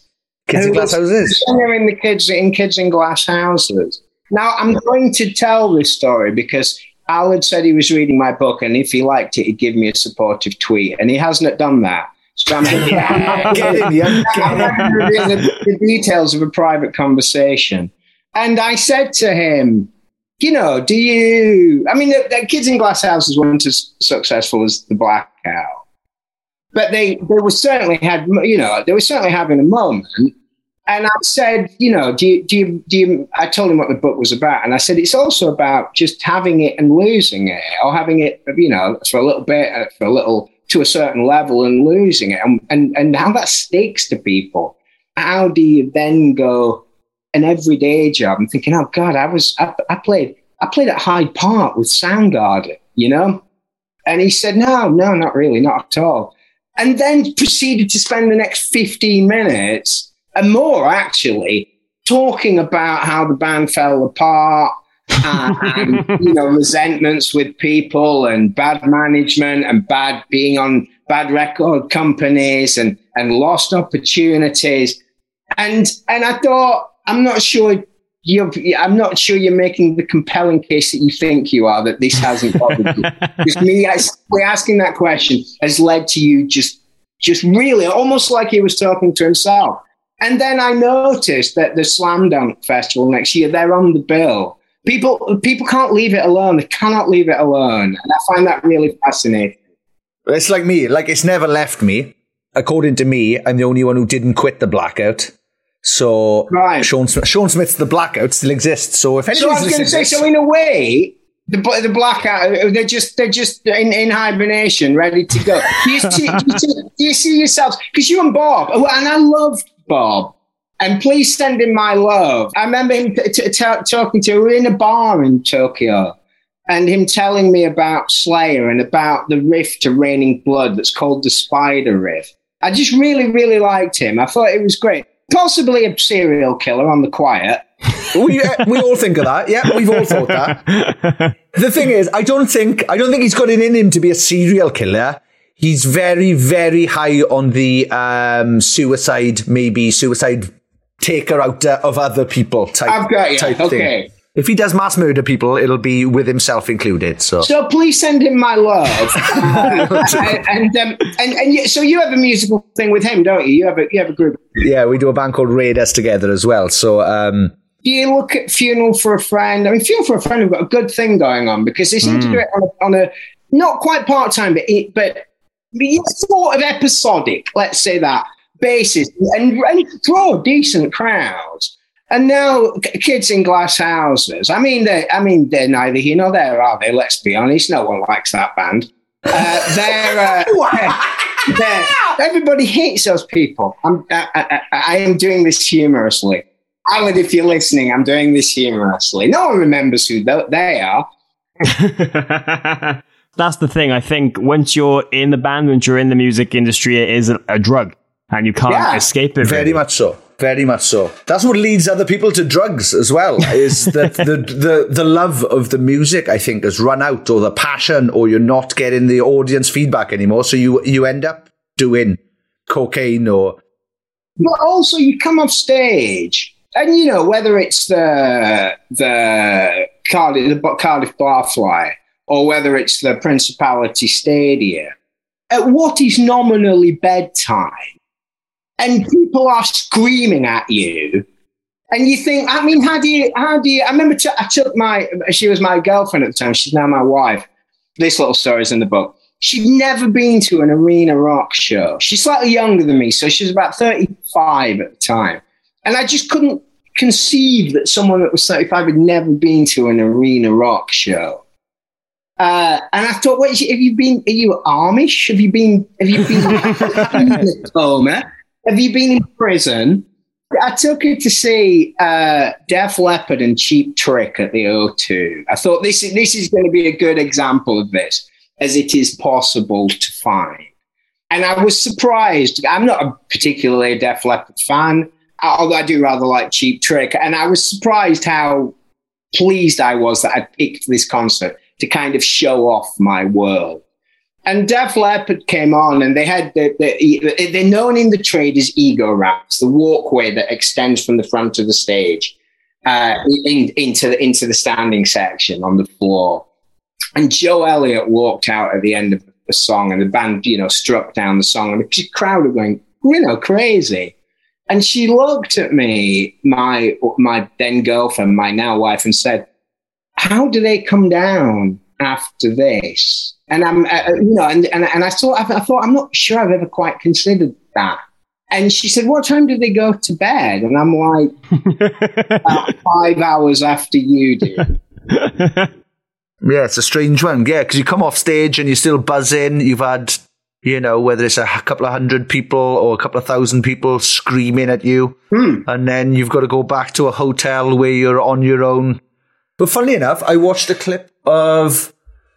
Kids in glass houses. designer in the kids in kids in glass houses. Now I'm going to tell this story because Aled said he was reading my book, and if he liked it, he'd give me a supportive tweet, and he hasn't done that. I'm going Get in, yeah. I'm not going the, the details of a private conversation. And I said to him, you know, do you? I mean, the, the kids in glass houses weren't as successful as the blackout, but they they were certainly had, you know, they were certainly having a moment. And I said, you know, do you, do you, do you, I told him what the book was about. And I said, it's also about just having it and losing it or having it, you know, for a little bit, uh, for a little, to a certain level and losing it and, and, and how that stakes to people. How do you then go an everyday job and thinking, oh God, I was, I, I played, I played at Hyde Park with Soundgarden, you know? And he said, no, no, not really, not at all. And then proceeded to spend the next 15 minutes and more actually talking about how the band fell apart and you know resentments with people and bad management and bad being on bad record companies and and lost opportunities. And and I thought I'm not sure you're I'm not sure you're making the compelling case that you think you are that this hasn't bothered you. Because me asking that question has led to you just just really almost like he was talking to himself. And then I noticed that the Slam Dunk Festival next year, they're on the bill. People people can't leave it alone. They cannot leave it alone. And I find that really fascinating. It's like me. Like it's never left me. According to me, I'm the only one who didn't quit the blackout. So Right. Sean, Smith, Sean Smith's the blackout still exists. So if So I was going to say, so in a way, the the blackout, uh, they're just they're just in, in hibernation, ready to go. Do you see, do you see, do you see yourselves? Because you and Bob, oh, and I loved Bob. And please send him my love. I remember him t- t- t- talking to. We were in a bar in Tokyo, and him telling me about Slayer and about the riff to Raining Blood that's called the Spider Riff. I just really, really liked him. I thought it was great. Possibly a serial killer on the quiet. we, uh, we all think of that. Yeah, we've all thought that. the thing is, I don't think I don't think he's got it in him to be a serial killer. He's very, very high on the um, suicide, maybe suicide taker out uh, of other people type. I've got you. type Okay. Thing. If he does mass murder people, it'll be with himself included. So, So please send him my love. Uh, and um, and and you, so you have a musical thing with him, don't you? You have a you have a group. yeah, we do a band called Raiders together as well. So, um, Do you look at Funeral for a Friend? I mean, Funeral for a Friend have got a good thing going on because they seem to do it on a, on a not quite part time, but it, but yeah, sort of episodic. Let's say that basis, and and draw decent crowds. And now k- kids in glass houses. I mean, they I mean, they're neither here nor there, are they? Let's be honest. No one likes that band. Uh, they're, uh, they're- everybody hates those people. I'm, I, I, I am doing this humorously. Alan, if you're listening, I'm doing this humorously. No one remembers who th- they are. That's the thing. I think once you're in the band, once you're in the music industry, it is a, a drug, and you can't Yeah, escape it. very really. much so. Very much so. That's what leads other people to drugs as well. Is that the, the the love of the music? I think has run out, or the passion, or you're not getting the audience feedback anymore. So you you end up doing cocaine or But also, you come off stage, and you know whether it's the the Cardiff, the Cardiff Barfly or whether it's the Principality Stadium. At what is nominally bedtime, and people are screaming at you, And you think, I mean, how do you, how do you, I remember t- I took my, she was my girlfriend at the time. She's now my wife. This little story is in the book. She'd never been to an arena rock show. She's slightly younger than me. So she was about 35 at the time. And I just couldn't conceive that someone that was 35 had never been to an arena rock show. Uh, and I thought, wait, have you been, are you Amish? Have you been, have you been in coma? Have you been in prison? I took her to see uh, Def Leppard and Cheap Trick at the O2. I thought this is, this is going to be a good example of this, as it is possible to find. And I was surprised. I'm not a particularly a Def Leppard fan, although I do rather like Cheap Trick. And I was surprised how pleased I was that I picked this concert to kind of show off my world. And Def Leppard came on, and they had the, the, they're known in the trade as ego ramps, the walkway that extends from the front of the stage uh, in, into the, into the standing section on the floor. And Joe Elliott walked out at the end of the song, and the band, you know, struck down the song, and the crowd were going, you know, crazy. And she looked at me, my my then girlfriend, my now wife, and said, "How do they come down after this?" And I'm, uh, you know, and, and, and I thought, I thought, I'm not sure I've ever quite considered that. And she said, "What time do they go to bed?" And I'm like, About five hours after you do. yeah, it's a strange one. Yeah, because you come off stage and you're still buzzing. You've had, you know, whether it's a couple of hundred people or a couple of thousand people screaming at you, hmm. and then you've got to go back to a hotel where you're on your own. But funnily enough, I watched a clip of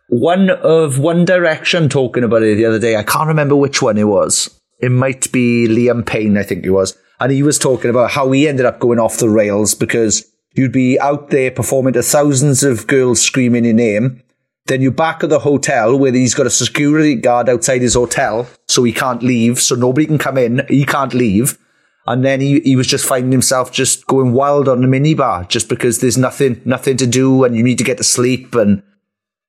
one of One Direction talking about it the other day. I can't remember which one it was. It might be Liam Payne, I think it was. And he was talking about how he ended up going off the rails because you'd be out there performing to thousands of girls screaming your name. Then you're back at the hotel where he's got a security guard outside his hotel, so he can't leave, so nobody can come in. He can't leave. And then he, he was just finding himself just going wild on the minibar just because there's nothing, nothing to do and you need to get to sleep. And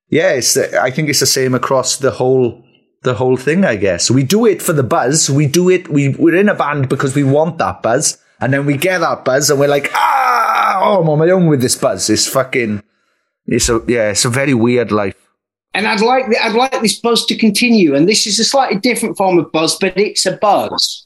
yeah, it's, I think it's the same across the whole the whole thing, I guess. We do it for the buzz. We do it. We, we're in a band because we want that buzz. And then we get that buzz and we're like, ah, oh, I'm on my own with this buzz. It's fucking, it's a, yeah, it's a very weird life. And I'd like, I'd like this buzz to continue. And this is a slightly different form of buzz, but it's a buzz.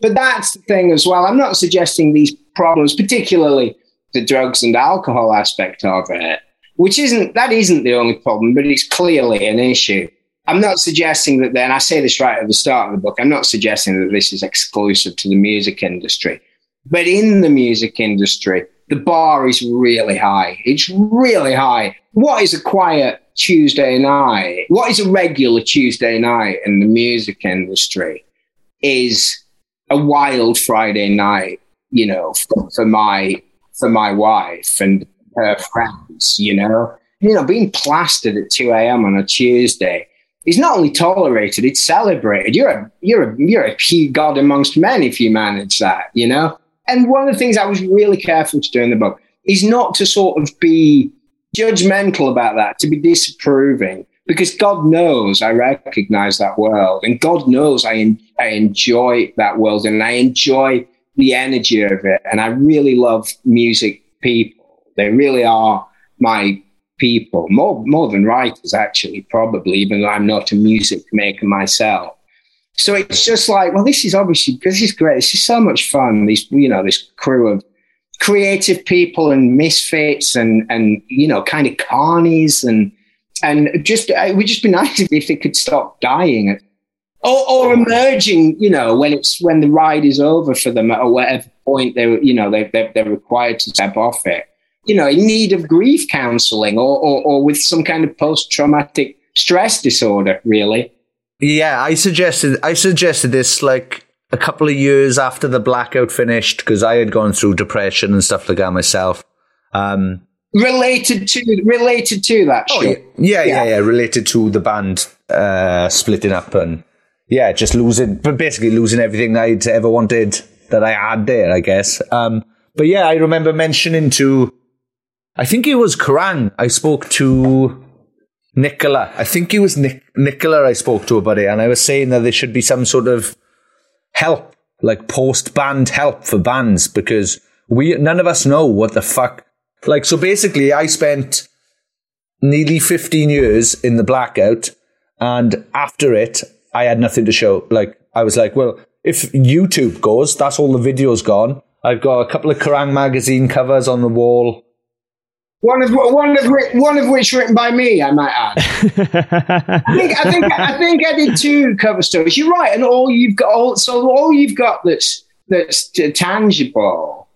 But that's the thing as well. I'm not suggesting these problems, particularly the drugs and alcohol aspect of it, which isn't, that isn't the only problem, but it's clearly an issue. I'm not suggesting that then, I say this right at the start of the book, I'm not suggesting that this is exclusive to the music industry. But in the music industry, the bar is really high. It's really high. What is a quiet Tuesday night? What is a regular Tuesday night in the music industry is a wild Friday night, you know, for, for my for my wife and her friends, you know. You know, being plastered at 2 a.m. on a Tuesday is not only tolerated, it's celebrated. You're a you're a you're a god amongst men if you manage that, you know? And one of the things I was really careful to do in the book is not to sort of be judgmental about that, to be disapproving, because God knows I recognize that world, and God knows I en- I enjoy that world, and I enjoy the energy of it, and I really love music people. They really are my people, more more than writers actually, probably, even though I'm not a music maker myself. So it's just like, well, this is obviously this is great. This is so much fun. These you know this crew of creative people and misfits and and you know kind of carnies and and just it would just be nice if it could stop dying or, or emerging you know when it's when the ride is over for them at whatever point they you know they they're, they're required to step off it you know, in need of grief counseling or, or, or with some kind of post traumatic stress disorder, really. Yeah, I suggested I suggested this like a couple of years after the blackout finished because I had gone through depression and stuff like that myself. Um, related to related to that. Oh, yeah, yeah, yeah, yeah, related to the band uh, splitting up and yeah, just losing, but basically losing everything I'd ever wanted that I had there, I guess. Um, but yeah, I remember mentioning to I think it was Kerrang. I spoke to Nicola. I think it was Nic- Nicola I spoke to about it, and I was saying that there should be some sort of help, like post band help for bands, because we none of us know what the fuck. Like, so basically, I spent nearly 15 years in the blackout, and after it, I had nothing to show. Like, I was like, well, if YouTube goes, that's all the videos gone. I've got a couple of Kerrang magazine covers on the wall. One of one of one of which written by me, I might add. I think I think I think I did two cover stories. You're right, and all you've got, all, so all you've got that's that's tangible,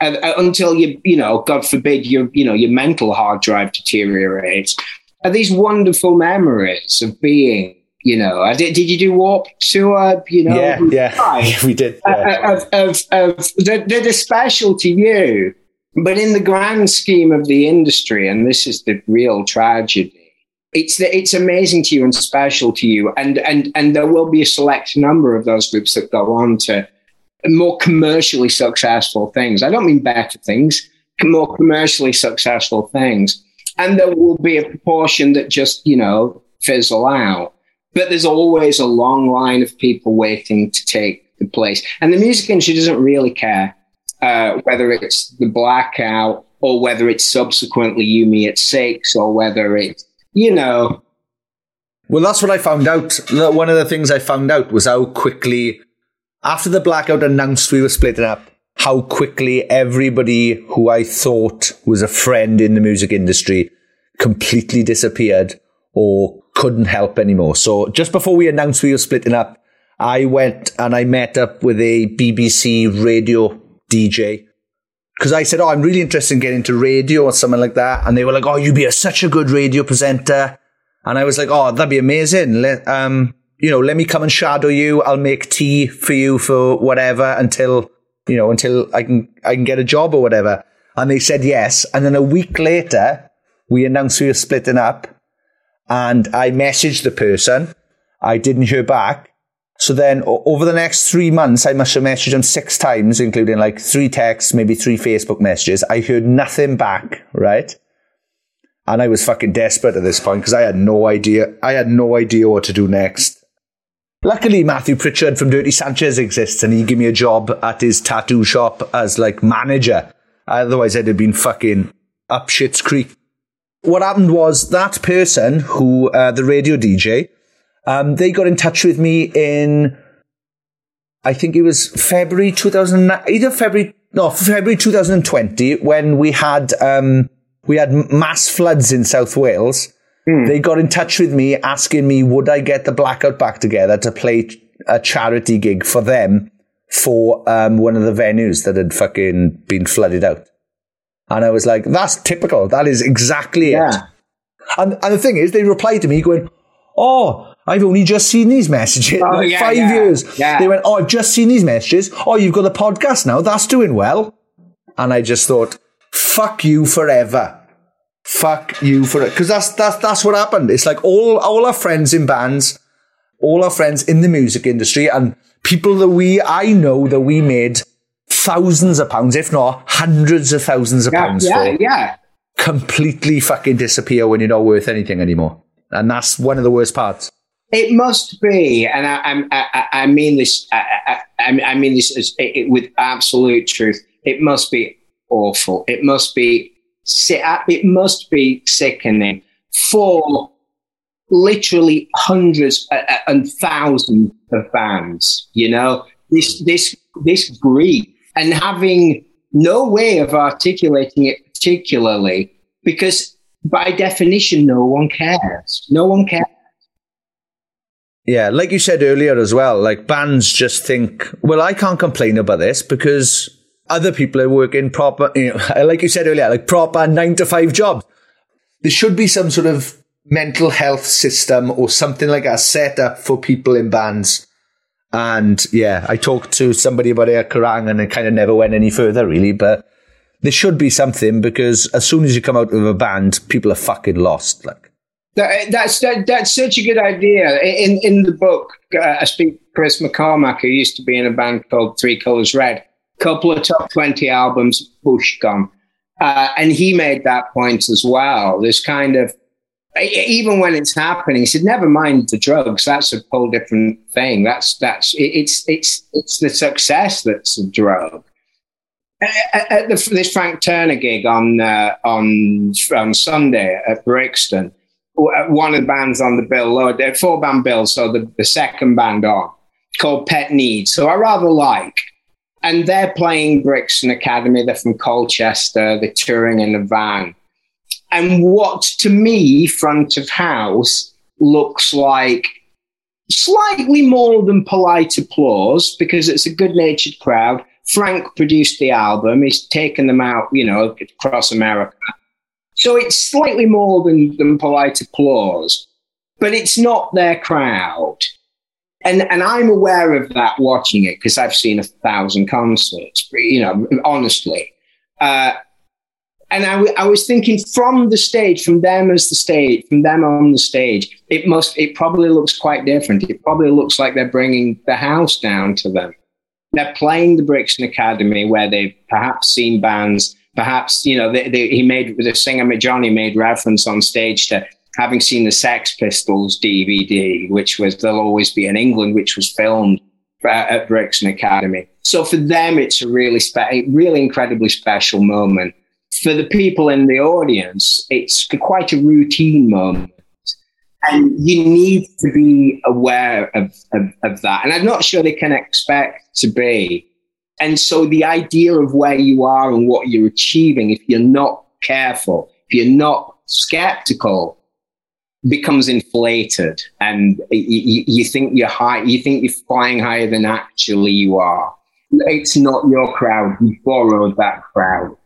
uh, uh, until you you know, God forbid, your you know your mental hard drive deteriorates, are these wonderful memories of being you know, did, did you do Warped Tour? You know, yeah, yeah, we did. Yeah. Uh, of, of, of, they're, they're special to you, but in the grand scheme of the industry, and this is the real tragedy. It's it's amazing to you and special to you, and and and there will be a select number of those groups that go on to more commercially successful things. I don't mean better things, more commercially successful things, and there will be a proportion that just you know fizzle out but there's always a long line of people waiting to take the place. And the music industry doesn't really care uh, whether it's the blackout or whether it's subsequently You Me at Six or whether it's, you know. Well, that's what I found out. One of the things I found out was how quickly, after the blackout announced we were splitting up, how quickly everybody who I thought was a friend in the music industry completely disappeared or couldn't help anymore. So just before we announced we were splitting up, I went and I met up with a BBC radio DJ because I said, "Oh, I'm really interested in getting into radio or something like that," and they were like, "Oh, you'd be a, such a good radio presenter," and I was like, "Oh, that'd be amazing." Let, um, you know, let me come and shadow you. I'll make tea for you for whatever until you know until I can I can get a job or whatever. And they said yes. And then a week later, we announced we were splitting up and I messaged the person. I didn't hear back. So then over the next three months, I must have messaged him six times, including like three texts, maybe three Facebook messages. I heard nothing back, right? And I was fucking desperate at this point because I had no idea. I had no idea what to do next. Luckily, Matthew Pritchard from Dirty Sanchez exists and he gave me a job at his tattoo shop as like manager. Otherwise, I'd have been fucking up shit's creek what happened was that person who, uh, the radio DJ, um, they got in touch with me in, I think it was February 2000, either February, no, February 2020, when we had, um, we had mass floods in South Wales. Hmm. They got in touch with me asking me, would I get the blackout back together to play a charity gig for them for, um, one of the venues that had fucking been flooded out. And I was like, that's typical. That is exactly yeah. it. And, and the thing is, they replied to me going, Oh, I've only just seen these messages. Oh, like yeah, five yeah. years. Yeah. They went, Oh, I've just seen these messages. Oh, you've got a podcast now. That's doing well. And I just thought, fuck you forever. Fuck you for it. Cause that's, that's, that's what happened. It's like all, all our friends in bands, all our friends in the music industry and people that we, I know that we made thousands of pounds, if not hundreds of thousands of pounds yeah, for, yeah. completely fucking disappear when you're not worth anything anymore. And that's one of the worst parts. It must be, and I, I, I mean this. I, I, mean this as, it, with absolute truth. It must be awful. It must be. Uh, it must be sickening for literally hundreds uh, uh, and thousands of fans. You know this this this grief and having no way of articulating it particularly because by definition no one cares no one cares yeah like you said earlier as well like bands just think well i can't complain about this because other people are working proper you know, like you said earlier like proper nine to five jobs there should be some sort of mental health system or something like a setup for people in bands and yeah, I talked to somebody about at Kerrang and it kind of never went any further really, but there should be something because as soon as you come out of a band, people are fucking lost. Like that, that's that, that's such a good idea. In in the book, uh, I speak Chris McCormack, who used to be in a band called Three Colors Red. Couple of top twenty albums, push gone, uh, and he made that point as well. This kind of even when it's happening, he said, "Never mind the drugs. That's a whole different thing. That's that's it's it's it's the success that's a drug." At the, this Frank Turner gig on uh, on on Sunday at Brixton, Uh, one of the bands on the bill, uh, they're four band bill, so the, the second band on, called Pet Needs, so I rather like. And they're playing Brixton Academy. They're from Colchester. They're touring in a van. And what to me, front of house, looks like slightly more than polite applause because it's a good natured crowd. Frank produced the album. He's taken them out, you know, across America. So it's slightly more than, than polite applause, but it's not their crowd. And, and I'm aware of that watching it because I've seen a thousand concerts, you know, honestly. Uh, and I, w- I was thinking from the stage, from them as the stage, from them on the stage, it must, it probably looks quite different. It probably looks like they're bringing the house down to them. They're playing the Brixton Academy where they've perhaps seen bands, perhaps, you know, they, he made, the singer Johnny made reference on stage to having seen the Sex Pistols DVD, which was There'll Always Be an England, which was filmed at Brixton Academy. So for them, it's a really, spe- really incredibly special moment for the people in the audience, it's quite a routine moment. And you need to be aware of, of, of, that. And I'm not sure they can expect to be. And so the idea of where you are and what you're achieving, if you're not careful, if you're not skeptical, becomes inflated. And you, you think you're high, you think you're flying higher than actually you are. It's not your crowd. You borrowed that crowd.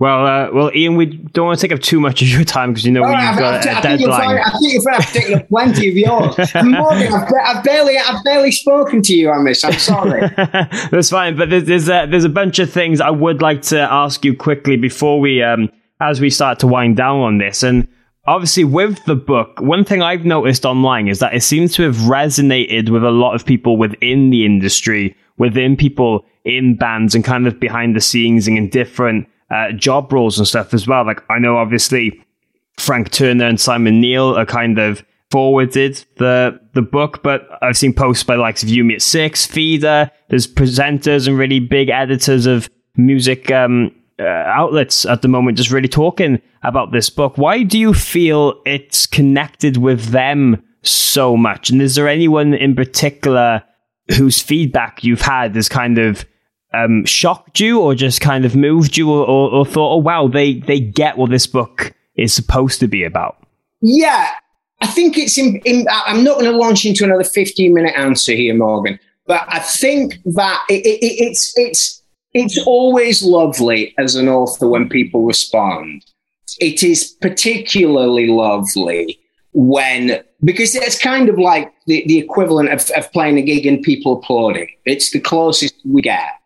Well, uh, well, Ian, we don't want to take up too much of your time because you know well, you've got a deadline. I think you've taken up plenty of yours. Morgan, I've, I've, barely, I've barely spoken to you on this. I'm sorry. That's fine, but there's there's a, there's a bunch of things I would like to ask you quickly before we, um, as we start to wind down on this, and obviously with the book, one thing I've noticed online is that it seems to have resonated with a lot of people within the industry, within people in bands, and kind of behind the scenes and in different uh, job roles and stuff as well. Like I know obviously Frank Turner and Simon Neil are kind of forwarded the the book, but I've seen posts by likes of You Me At Six, Feeder. There's presenters and really big editors of music um, uh, outlets at the moment just really talking about this book. Why do you feel it's connected with them so much? And is there anyone in particular whose feedback you've had is kind of um, shocked you or just kind of moved you or, or, or thought, oh, wow, they, they get what this book is supposed to be about? Yeah, I think it's in, in I'm not going to launch into another 15 minute answer here, Morgan, but I think that it, it, it's, it's, it's always lovely as an author when people respond. It is particularly lovely when because it's kind of like the, the equivalent of, of playing a gig and people applauding. It's the closest we get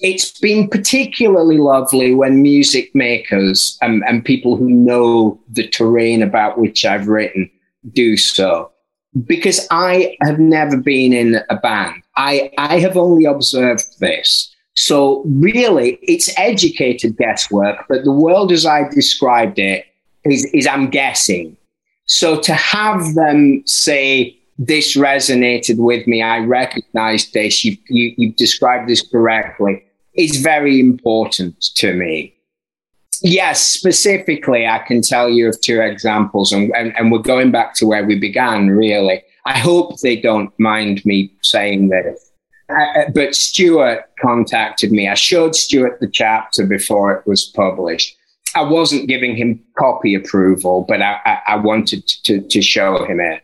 it's been particularly lovely when music makers and, and people who know the terrain about which I've written do so. Because I have never been in a band. I, I have only observed this. So really, it's educated guesswork, but the world as I described it is, is I'm guessing. So to have them say, this resonated with me, I recognized this, you, you, you've described this correctly is very important to me. Yes, specifically, I can tell you of two examples, and, and, and, we're going back to where we began, really. I hope they don't mind me saying this. Uh, uh, but Stuart contacted me. I showed Stuart the chapter before it was published. I wasn't giving him copy approval, but I, I, I wanted to, to show him it.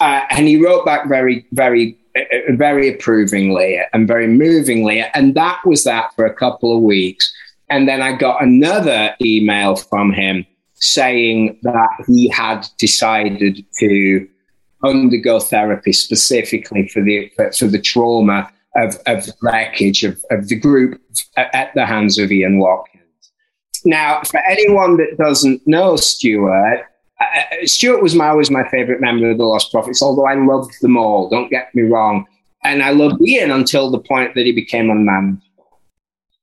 Uh, and he wrote back very, very uh, very approvingly and very movingly. And that was that for a couple of weeks. And then I got another email from him saying that he had decided to undergo therapy specifically for the for, the trauma of, of the wreckage of, of the group at the hands of Ian Watkins. Now, for anyone that doesn't know Stuart, uh, Stuart was my, always my favorite member of the Lost Prophets, although I loved them all, don't get me wrong. And I loved Ian until the point that he became unmanageable.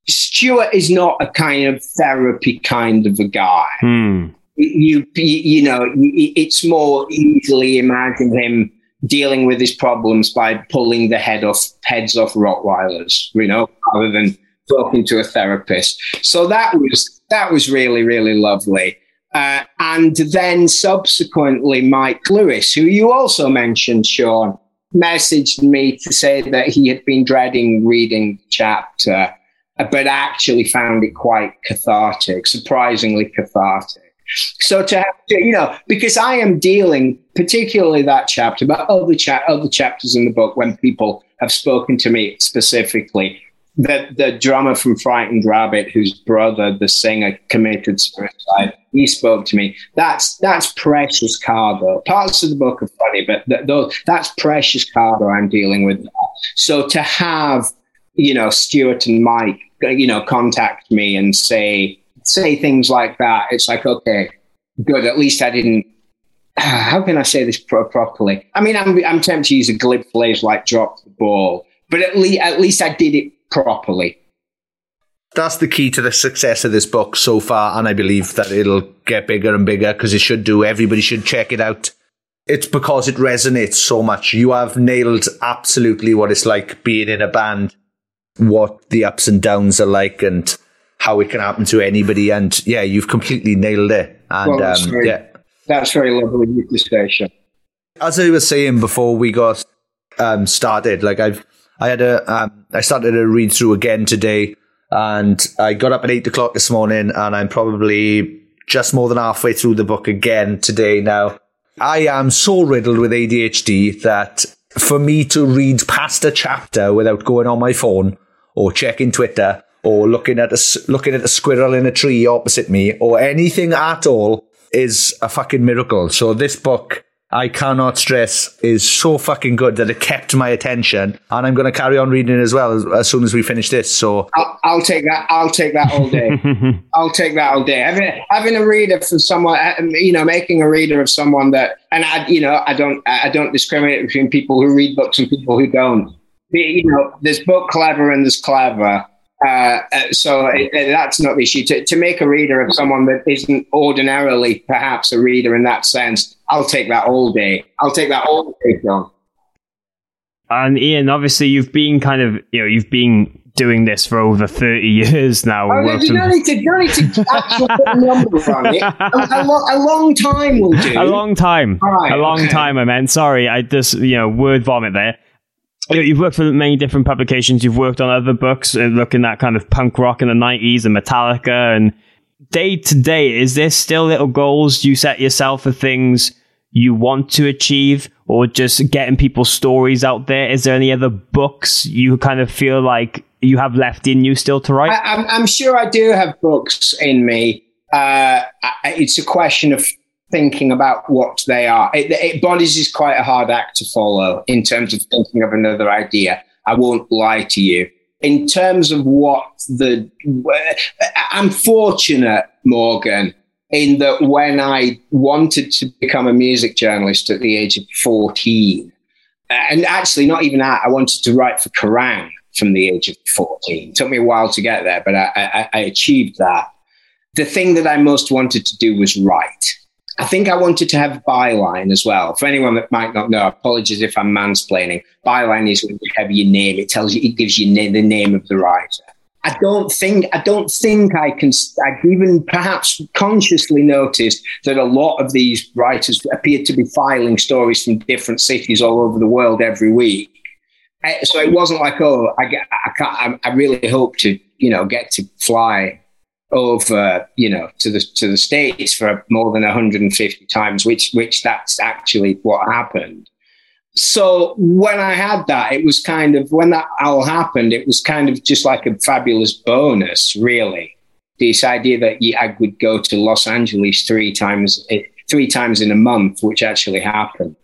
Stuart is not a kind of therapy kind of a guy. Hmm. You, you, you know, it's more easily imagine him dealing with his problems by pulling the head off heads off Rottweilers, you know, rather than talking to a therapist. So that was that was really really lovely. Uh, and then subsequently, Mike Lewis, who you also mentioned, Sean, messaged me to say that he had been dreading reading the chapter, but actually found it quite cathartic, surprisingly cathartic. So to have to, you know, because I am dealing, particularly that chapter, but other cha- other chapters in the book when people have spoken to me specifically. The, the drummer from Frightened Rabbit, whose brother, the singer, committed suicide, he spoke to me. That's that's precious cargo. Parts of the book are funny, but th- those, that's precious cargo I'm dealing with. So to have, you know, Stuart and Mike, uh, you know, contact me and say say things like that, it's like okay, good. At least I didn't how can I say this pro- properly? I mean, I'm, I'm tempted to use a glib phrase like drop the ball, but at, le- at least I did it properly. That's the key to the success of this book so far, and I believe that it'll get bigger and bigger because it should do. Everybody should check it out. It's because it resonates so much. You have nailed absolutely what it's like being in a band, what the ups and downs are like, and how it can happen to anybody. And yeah, you've completely nailed it. And Well, um, sorry. yeah, That's very lovely of you to say, as I was saying before we got um, started, like I've I had a um, I started a read through again today, and I got up at eight o'clock this morning, and I'm probably just more than halfway through the book again today. Now I am so riddled with ADHD that for me to read past a chapter without going on my phone or checking Twitter or looking at a looking at a squirrel in a tree opposite me or anything at all is a fucking miracle. So this book, I cannot stress, is so fucking good that it kept my attention, and I'm going to carry on reading it as well as, as soon as we finish this. So I'll, I'll take that. I'll take that all day. I'll take that all day. Having, having a reader for someone, uh, you know, making a reader of someone that, and I, you know, I don't, I don't discriminate between people who read books and people who don't. You know, there's book clever and there's clever. Uh, uh, so it, it- that's not the issue. To, to make a reader of someone that isn't ordinarily perhaps a reader in that sense, I'll take that all day. I'll take that all day, John. And Ian, obviously, you've been kind of, you know, you've been doing this for over 30 years now. Oh, worked you don't need to, you don't need to actually put a number on it. A, a, lo- a long time will do. a long time. Right, a long okay. time, I meant. Sorry, I just, you know, word vomit there. You've worked for many different publications. You've worked on other books, uh, looking at kind of punk rock in the 90s and Metallica. And day to day, is there still little goals you set yourself for things you want to achieve or just getting people's stories out there? Is there any other books you kind of feel like you have left in you still to write? I, I'm, I'm sure I do have books in me. Uh, it's a question of thinking about what they are. It, it, bodies is quite a hard act to follow in terms of thinking of another idea. I won't lie to you. In terms of what the, I'm fortunate, Morgan, in that when I wanted to become a music journalist at the age of 14, and actually not even that, I wanted to write for Kerrang from the age of 14. It took me a while to get there, but I, I, I achieved that. The thing that I most wanted to do was write. I think I wanted to have byline as well. For anyone that might not know, apologies if I'm mansplaining. Byline is when you have your name. It tells you, it gives you na- the name of the writer. I don't think, I don't think I can, I've even perhaps consciously noticed that a lot of these writers appear to be filing stories from different cities all over the world every week. Uh, So it wasn't like, oh, I, I I, I really hope to, you know, get to fly over, you know, to the to the states for more than 150 times, which which that's actually what happened. So when I had that, it was kind of when that all happened, it was kind of just like a fabulous bonus, really. This idea that I would go to Los Angeles three times eh, three times in a month, which actually happened.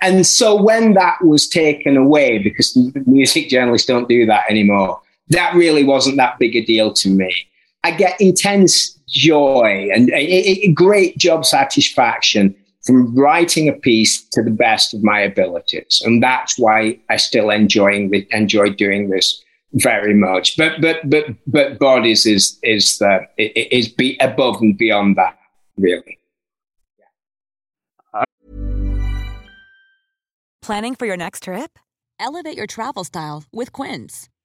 And so when that was taken away, because music journalists don't do that anymore, that really wasn't that big a deal to me. I get intense joy and a, a great job satisfaction from writing a piece to the best of my abilities, and that's why I still enjoying enjoy doing this very much. But but but but bodies is is the is be above and beyond that really. Planning for your next trip? Elevate your travel style with Quince.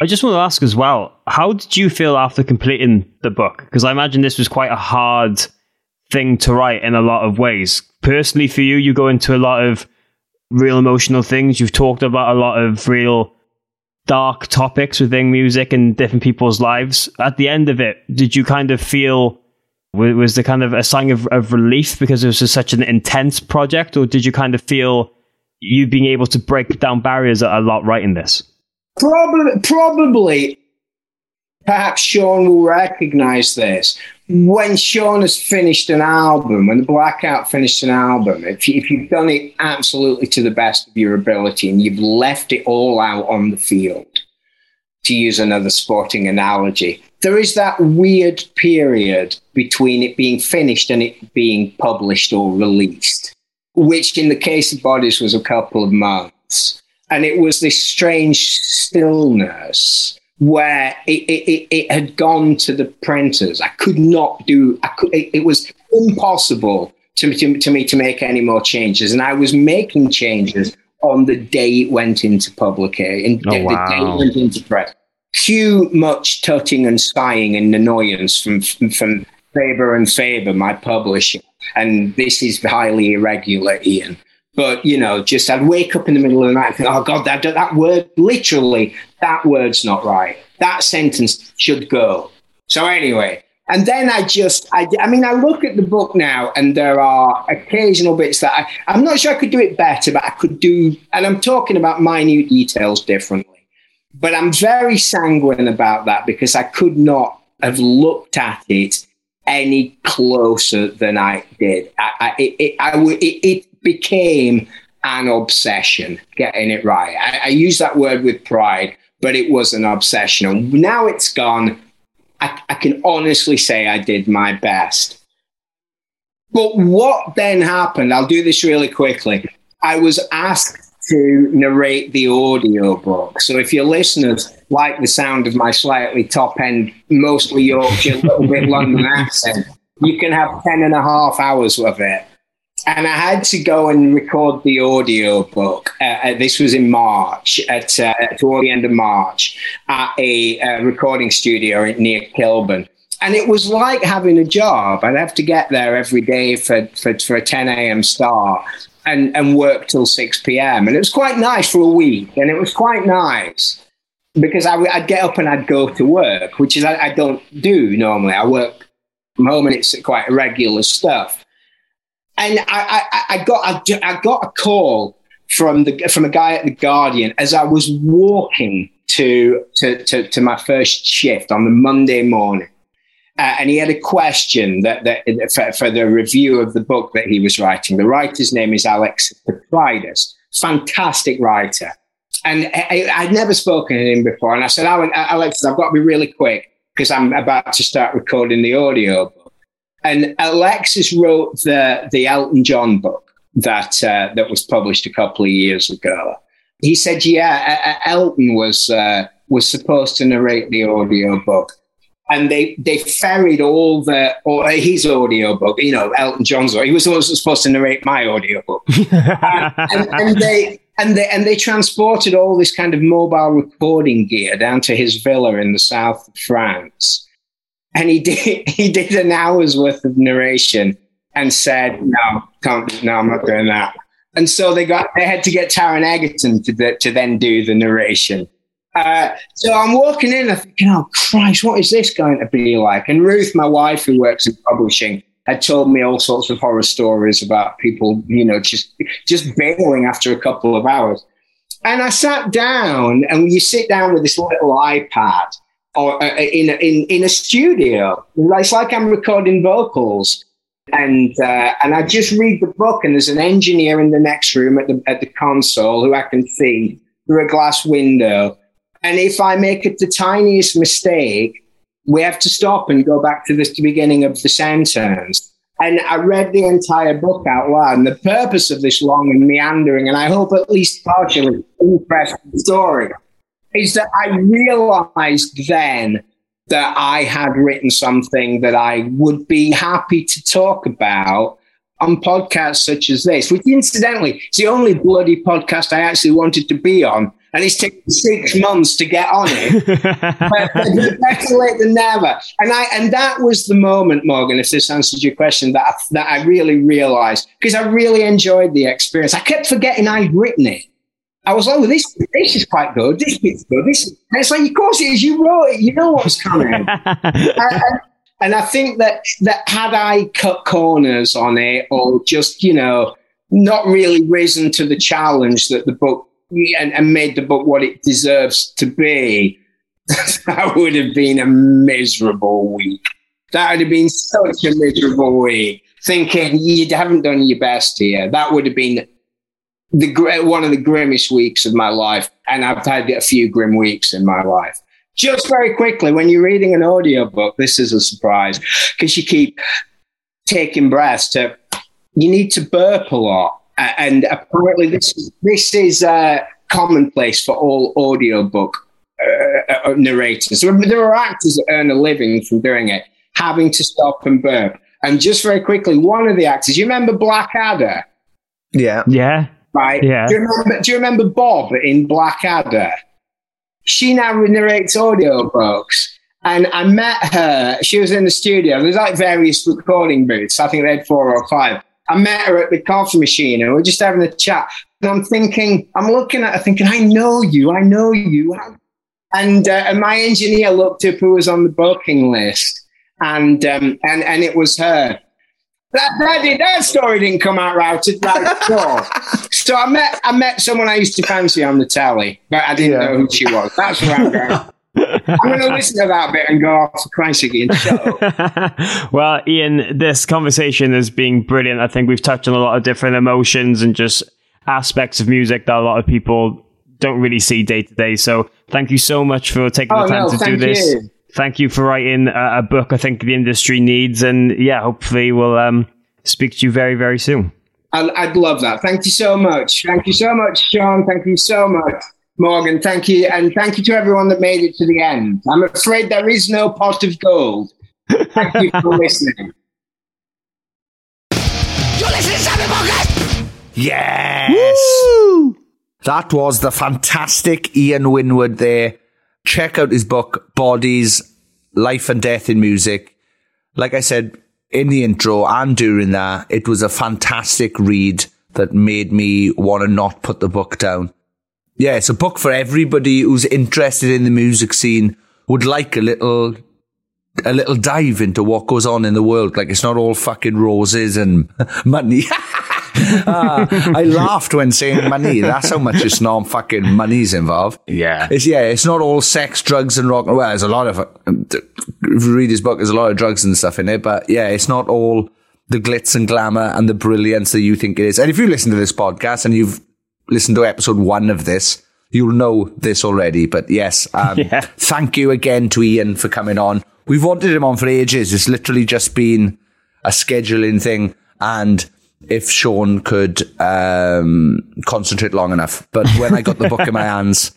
I just want to ask as well, how did you feel after completing the book? Because I imagine this was quite a hard thing to write in a lot of ways. Personally, for you, you go into a lot of real emotional things. You've talked about a lot of real dark topics within music and different people's lives. At the end of it, did you kind of feel was there kind of a sign of, of relief because it was such an intense project, or did you kind of feel you being able to break down barriers a lot writing this? Probably, probably, perhaps Sean will recognize this. When Sean has finished an album, when the Blackout finished an album, if, you, if you've done it absolutely to the best of your ability and you've left it all out on the field, to use another sporting analogy, there is that weird period between it being finished and it being published or released, which in the case of Bodies was a couple of months. And it was this strange stillness where it, it, it had gone to the printers. I could not do, I could, it, it was impossible to, to, to me to make any more changes. And I was making changes on the day it went into publication, Oh, the day it went into press too much tutting and sighing and annoyance from from, from Faber and Faber, my publishing, and this is highly irregular, Ian. But you know, just I'd wake up in the middle of the night and think, "Oh God, that that word, literally, that word's not right. That sentence should go." So anyway, and then I just, I, I mean, I look at the book now, and there are occasional bits that I, I'm not sure I could do it better, but I could do, and I'm talking about minute details differently but I'm very sanguine about that because I could not have looked at it any closer than I did. I, I, it, it, it, it became an obsession getting it right. I, I use that word with pride, but it was an obsession. And now it's gone. I, I can honestly say I did my best. But what then happened? I'll do this really quickly. I was asked to narrate the audio book. So if your listeners like the sound of my slightly top end, mostly Yorkshire, little bit London accent, you can have 10 and a half hours of it. And I had to go and record the audio book. Uh, uh, this was in March, at uh, toward the end of March, at a uh, recording studio near Kilburn. And it was like having a job. I'd have to get there every day for, for, for a 10 a.m. start and, and work till 6 p.m. And it was quite nice for a week. And it was quite nice because I, would get up and I'd go to work, which is I, I don't do normally. I work from home and it's quite irregular stuff. And I, I, I got I, got a call from the from a guy at the Guardian as I was walking to to, to, to my first shift on the Monday morning. Uh, and he had a question that, that for, for, the review of the book that he was writing. The writer's name is Alex Petridis, fantastic writer. And I, I'd never spoken to him before. And I said, Alex, I've got to be really quick because I'm about to start recording the audio. And Alexis wrote the, the Elton John book that, uh, that was published a couple of years ago. He said, yeah, Elton was, uh, was supposed to narrate the audio book and they they ferried all the or his audiobook, you know, Elton John's. He was also supposed to narrate my audiobook, and, and, and they and they and they transported all this kind of mobile recording gear down to his villa in the south of France, and he did he did an hour's worth of narration and said, "No, can't, no, I'm not doing that." and so they got they had to get Taron Egerton to to then do the narration. Uh, so I'm walking in, I'm thinking, oh Christ, what is this going to be like? And Ruth, my wife, who works in publishing, had told me all sorts of horror stories about people, you know, just just bailing after a couple of hours. And I sat down, and you sit down with this little iPad or uh, in in in a studio. It's like I'm recording vocals, and uh, and I just read the book, and there's an engineer in the next room at the at the console who I can see through a glass window and if I make it the tiniest mistake, we have to stop and go back to the beginning of the sentence. And I read the entire book out loud. And the purpose of this long and meandering, and I hope at least partially interesting story, is that I realized then that I had written something that I would be happy to talk about on podcasts such as this, which incidentally is the only bloody podcast I actually wanted to be on and it's taken six months to get on it. but better late than never. And I and that was the moment, Morgan, if this answers your question, that I, that I really realized because I really enjoyed the experience. I kept forgetting I'd written it. I was like, this this is quite good. This bit's good. This and it's like, of course it is. You wrote it. You know what's coming. and, and I think that that had I cut corners on it or just you know not really risen to the challenge that the book and, and made the book what it deserves to be, that would have been a miserable week. That would have been such a miserable week. Thinking you haven't done your best here. That would have been the one of the grimmest weeks of my life, and I've had a few grim weeks in my life. Just very quickly, when you're reading an audiobook, this is a surprise because you keep taking breaths to. You need to burp a lot and apparently this this is uh, commonplace for all audiobook uh, uh, narrators. There are actors that earn a living from doing it, having to stop and burp. And just very quickly, one of the actors, you remember Blackadder? Yeah. Yeah. Right? Yeah. Do you remember, do you remember Bob in Blackadder? She now narrates audiobooks. And I met her. She was in the studio. There's like various recording booths. I think they had four or five. I met her at the coffee machine and we're just having a chat. And I'm thinking, I'm looking at her thinking, I know you, I know you. And, uh, and my engineer looked up who was on the booking list and, um, and, and it was her. That, that, did, that story didn't come out right, right at all. so I met, I met someone I used to fancy on the telly, but I didn't yeah. know who she was. That's where I'm going. I'm going to listen to that bit and go off to Christ again. well, Ian, this conversation has been brilliant. I think we've touched on a lot of different emotions and just aspects of music that a lot of people don't really see day to day. So thank you so much for taking oh, the time no, to do this. You. Thank you for writing a, a, book I think the industry needs. And yeah, hopefully we'll um, speak to you very, very soon. I'd, I'd love that. Thank you so much. Thank you so much, Sean. Thank you so much. Morgan, thank you. And thank you to everyone that made it to the end. I'm afraid there is no pot of gold. Thank you for listening. You listen to Yes. Woo! That was the fantastic Ian Winwood there. Check out his book, Bodies, Life and Death in Music. Like I said in the intro and during that, it was a fantastic read that made me want to not put the book down yeah, it's a book for everybody who's interested in the music scene, would like a little, a little dive into what goes on in the world. Like it's not all fucking roses and money. ah, I laughed when saying money. That's how much it's not fucking money's involved. Yeah. It's, yeah, it's not all sex, drugs and rock. Well, there's a lot of, if you read his book, there's a lot of drugs and stuff in it, but yeah, it's not all the glitz and glamour and the brilliance that you think it is. And if you listen to this podcast and you've listened to episode one of this, you'll know this already. But yes, um, yeah. thank you again to Ian for coming on. We've wanted him on for ages. It's literally just been a scheduling thing. And if Sean could um, concentrate long enough. But when I got the book in my hands,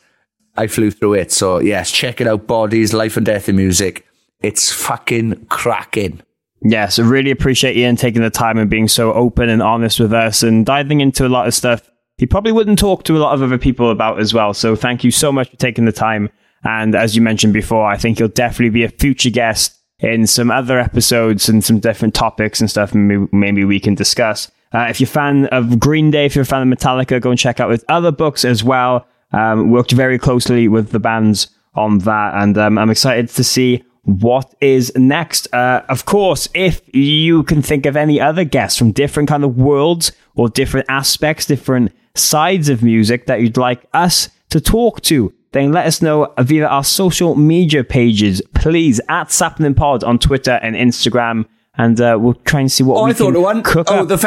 I flew through it. So yes, check it out. Bodies, Life and Death in Music. It's fucking cracking. Yes, I really appreciate Ian taking the time and being so open and honest with us and diving into a lot of stuff he probably wouldn't talk to a lot of other people about as well. So thank you so much for taking the time. And as you mentioned before, I think you'll definitely be a future guest in some other episodes and some different topics and stuff maybe, maybe we can discuss. Uh, if you're a fan of Green Day, if you're a fan of Metallica, go and check out his other books as well. Um, worked very closely with the bands on that, and um, I'm excited to see what is next. Uh, of course, if you can think of any other guests from different kind of worlds or different aspects, different sides of music that you'd like us to talk to, then let us know via our social media pages, please, at Sapnin Pod on Twitter and Instagram, and uh, we'll try and see what Oh, we I thought can of one. cook Oh, up. the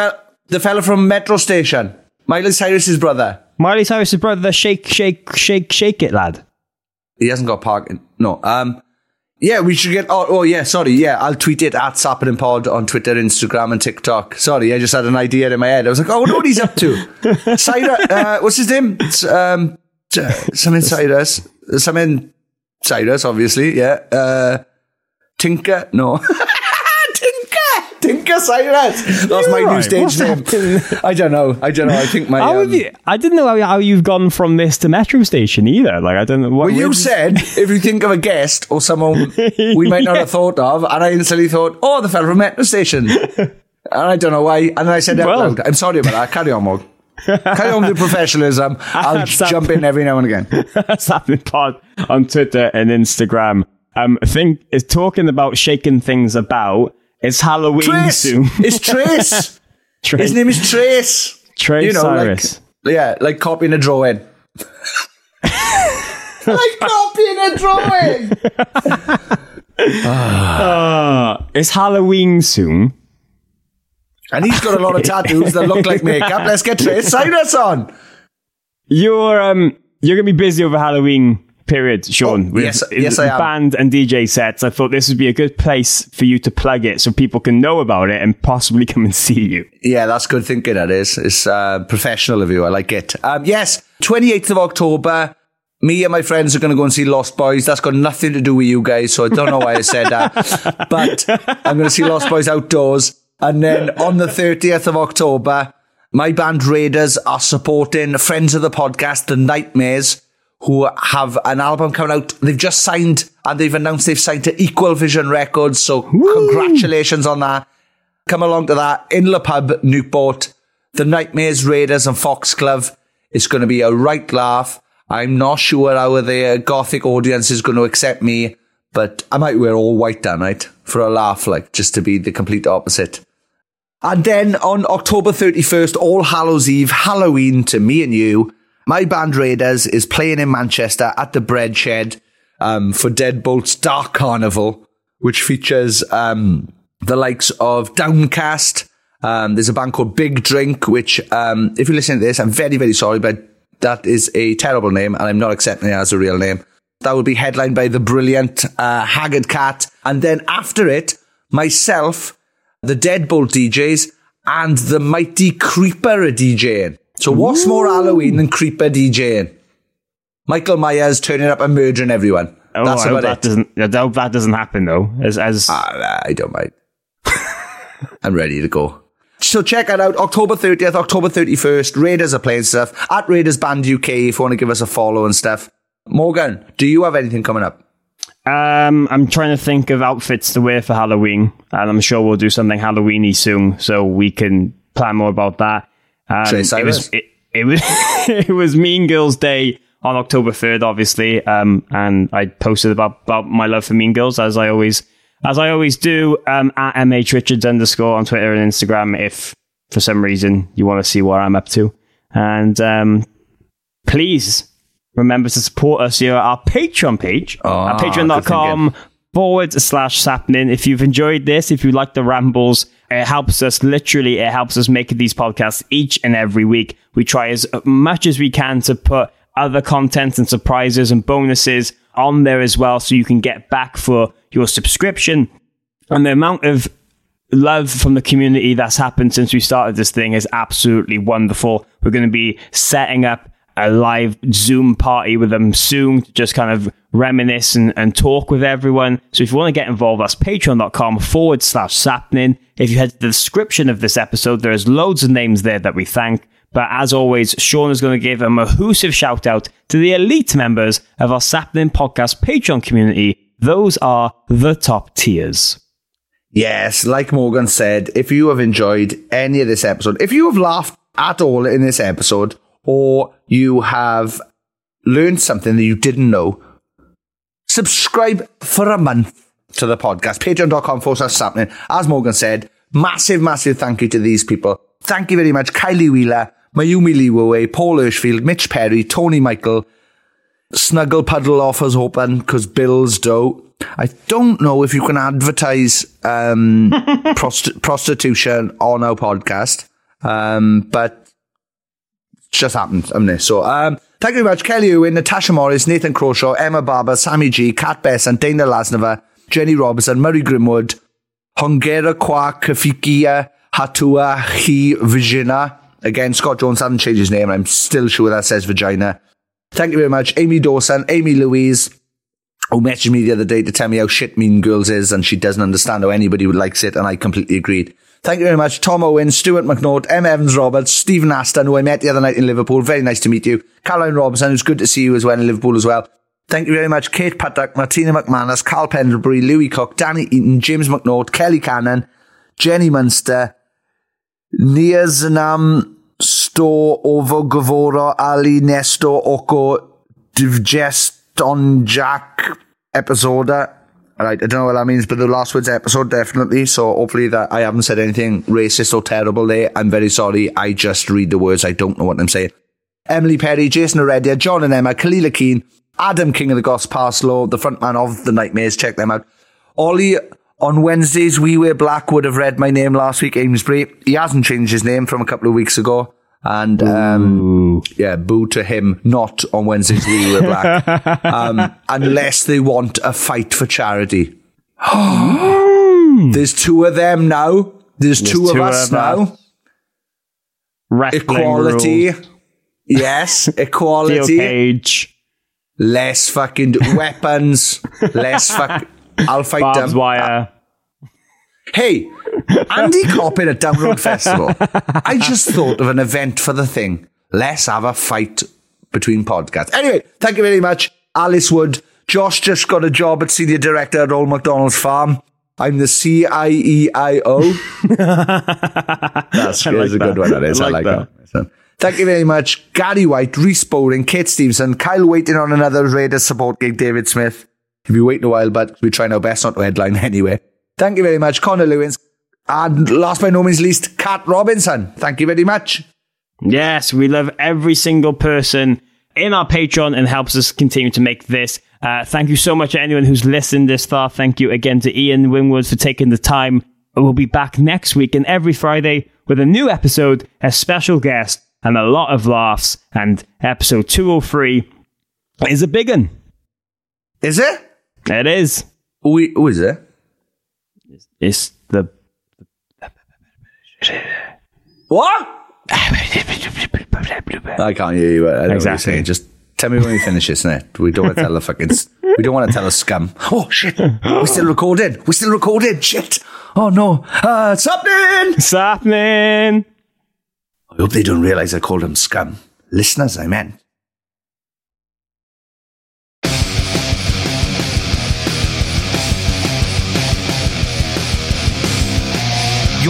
the fella from Metro Station, Miley Cyrus's brother. Miley Cyrus's brother, shake, shake, shake, shake it, lad. He hasn't got parking. No. Um. Yeah, we should get. Oh, oh yeah. Sorry. Yeah, I'll tweet it at Sapnin Pod on Twitter, Instagram, and TikTok. Sorry, I just had an idea in my head. I was like, oh, I wonder what he's up to. Cyrus. Uh, what's his name? It's, um. uh, Something Cyrus. Something Cyrus, obviously. Yeah. Uh. Tinker. No. Tinker Cyrus. That's my new right. stage What's name. I don't know. I don't know. I think my. How um, have you, I didn't know how, how you've gone from this to Metro Station either. Like, I don't know what. Well, you said if you think of a guest or someone we might not have thought of, and I instantly thought, oh, the fella from Metro Station. and I don't know why. And then I said Well- I'm sorry about that. Carry on, Morg. Carry on with professionalism. I'll jump in every now and again. Sapnin Pod on Twitter and Instagram. Um, I think is talking about shaking things about. It's Halloween Trace! soon. It's Trace! Trace, His name is Trace. Trace you know, Cyrus. like yeah, like copying a drawing. like copying a drawing. Uh, it's Halloween soon. And he's got a lot of tattoos that look like makeup. Let's get Trace Cyrus on. You're um you're gonna be busy over Halloween period, Sean. Oh, with yes- yes, I am. band and DJ sets. I thought this would be a good place for you to plug it so people can know about it and possibly come and see you. Yeah, that's good thinking. That is, it's uh, professional of you. I like it. Um, yes, twenty eighth of October. Me and my friends are going to go and see Lost Boys. That's got nothing to do with you guys, so I don't know why I said that. but I'm going to see Lost Boys outdoors, and then on the thirtieth of October, my band Raiders are supporting friends of the podcast, The Nightmares, who have an album coming out. They've just signed and they've announced they've signed to Equal Vision Records. So congratulations on that. Come along to that in the pub, Newport. The Nightmares, Raiders and Foxglove. It's going to be a right laugh. I'm not sure how the gothic audience is going to accept me, but I might wear all white that night for a laugh, like just to be the complete opposite. And then on October 31st, All Hallows Eve, Halloween to me and you, my band Raiders is playing in Manchester at the Bread Shed um, for Deadbolt's Dark Carnival, which features um, the likes of Downcast. Um, there's a band called Big Drink, which, um, if you listen to this, I'm very, very sorry, but that is a terrible name and I'm not accepting it as a real name. That will be headlined by the brilliant uh, Haggard Cat. And then after it, myself, the Deadbolt DJs, and the Mighty Creeper are DJing. So what's more Halloween than Creeper DJing? Michael Myers turning up and murdering everyone. Oh, That's I hope that it. doesn't. I hope that doesn't happen though. As as Ah, I don't mind. I'm ready to go. So check it out. October 30th, October 31st. Raiders are playing stuff at Raiders Band UK if you want to give us a follow and stuff. Morgan, do you have anything coming up? Um, I'm trying to think of outfits to wear for Halloween, and I'm sure we'll do something Halloweeny soon, so we can plan more about that. Um, it was it, it was it was Mean Girls Day on October third, obviously, um, and I posted about about my love for Mean Girls as I always as I always do um, at mh richards underscore on Twitter and Instagram. If for some reason you want to see what I'm up to, and um, please remember to support us here at our Patreon page Ah, at patreon.com forward slash sapnin. If you've enjoyed this, if you like the rambles, it helps us literally, it helps us make these podcasts each and every week. We try as much as we can to put other content and surprises and bonuses on there as well so you can get back for your subscription. And the amount of love from the community that's happened since we started this thing is absolutely wonderful. We're going to be setting up a live Zoom party with them soon to just kind of reminisce and, and talk with everyone. So if you want to get involved, that's patreon.com forward slash sapnin. If you head to the description of this episode, there's loads of names there that we thank. But as always, Sean is going to give a mahoosive shout out to the elite members of our Sapnin podcast Patreon community. Those are the top tiers. Yes, like Morgan said, if you have enjoyed any of this episode, if you have laughed at all in this episode, or you have learned something that you didn't know, subscribe for a month to the podcast. Patreon.com forward slash sapnin. As Morgan said, massive, massive thank you to these people. Thank you very much, Kylie Wheeler, Mayumi Liwaway, Paul Hirschfield, Mitch Perry, Tony Michael, Snuggle Puddle offers open because bills do. I don't know if you can advertise um, prost- prostitution on our podcast, um, but just happened, haven't it? So, um, thank you very much, Kelly Ewan, Natasha Morris, Nathan Croshaw, Emma Barber, Sammy G, Kat Bess, and Dana Lasnova, Jenny Robertson, Murray Grimwood, Hongera Kwa Kafikia, Hatua Hi Vagina. Again, Scott Jones hasn't changed his name. I'm still sure that says vagina. Thank you very much. Amy Dawson, Amy Louise, who messaged me the other day to tell me how shit Mean Girls is and she doesn't understand how anybody likes it. And I completely agreed. Thank you very much. Tom Owen, Stuart McNaught, M. Evans Roberts, Stephen Aston, who I met the other night in Liverpool. Very nice to meet you. Caroline Robinson, who's good to see you as well in Liverpool as well. Thank you very much. Kate Paddock, Martina McManus, Carl Pendlebury, Louis Cook, Danny Eaton, James McNaught, Kelly Cannon, Jenny Munster, Niazanam Sto Ovo Gavora Ali Nesto Oko Divgeston Jack episoda. Right, I don't know what that means, but the last words episode definitely. So hopefully that I haven't said anything racist or terrible there. I'm very sorry. I just read the words. I don't know what I'm saying. Emily Perry, Jason Heredia, John and Emma, Kalila Keane, Adam King of the Goss Parslow, the frontman of the Nightmares. Check them out. Ollie on Wednesdays, We Wear Black would have read my name last week, Amesbury. He hasn't changed his name from a couple of weeks ago. And, um, yeah, boo to him, not on Wednesdays, We were Black. um, unless they want a fight for charity. There's two of them now. There's, There's two, of two us of now. Wrestling Equality. rules. Yes, Steel equality. cage. Less fucking weapons. less fuck. I'll fight them. wire. Hey, Andy Copping at Download Festival. I just thought of an event for the thing. Let's have a fight between podcasts. Anyway, thank you very much, Alice Wood. Josh just got a job at senior director at Old McDonald's Farm. I'm the E CIEIO. That's I here's a good one. That is. I I like like that. Thank you very much, Gary White, Reese Bowling, Kate Stevenson, Kyle waiting on another Raiders support gig, David Smith. If you waiting a while, but we're trying our best not to headline anyway. Thank you very much, Connor Lewins. And last but no means least, Kat Robinson. Thank you very much. Yes, we love every single person in our Patreon and helps us continue to make this. Uh, thank you so much to anyone who's listened this far. Thank you again to Ian Winwood for taking the time. We'll be back next week and every Friday with a new episode, a special guest, and a lot of laughs. And episode 203 is a big one. Is it? It is. Who is it? It's the. What? I can't hear you. I know what you're Exactly. saying. Just tell me when we finish this, innit? We don't want to tell the fucking. We don't want to tell the scum. Oh shit! We're still recording. We're still recording. Shit! Oh no! Uh, it's happening. It's happening. I hope they don't realize I called them scum. Listeners, I meant.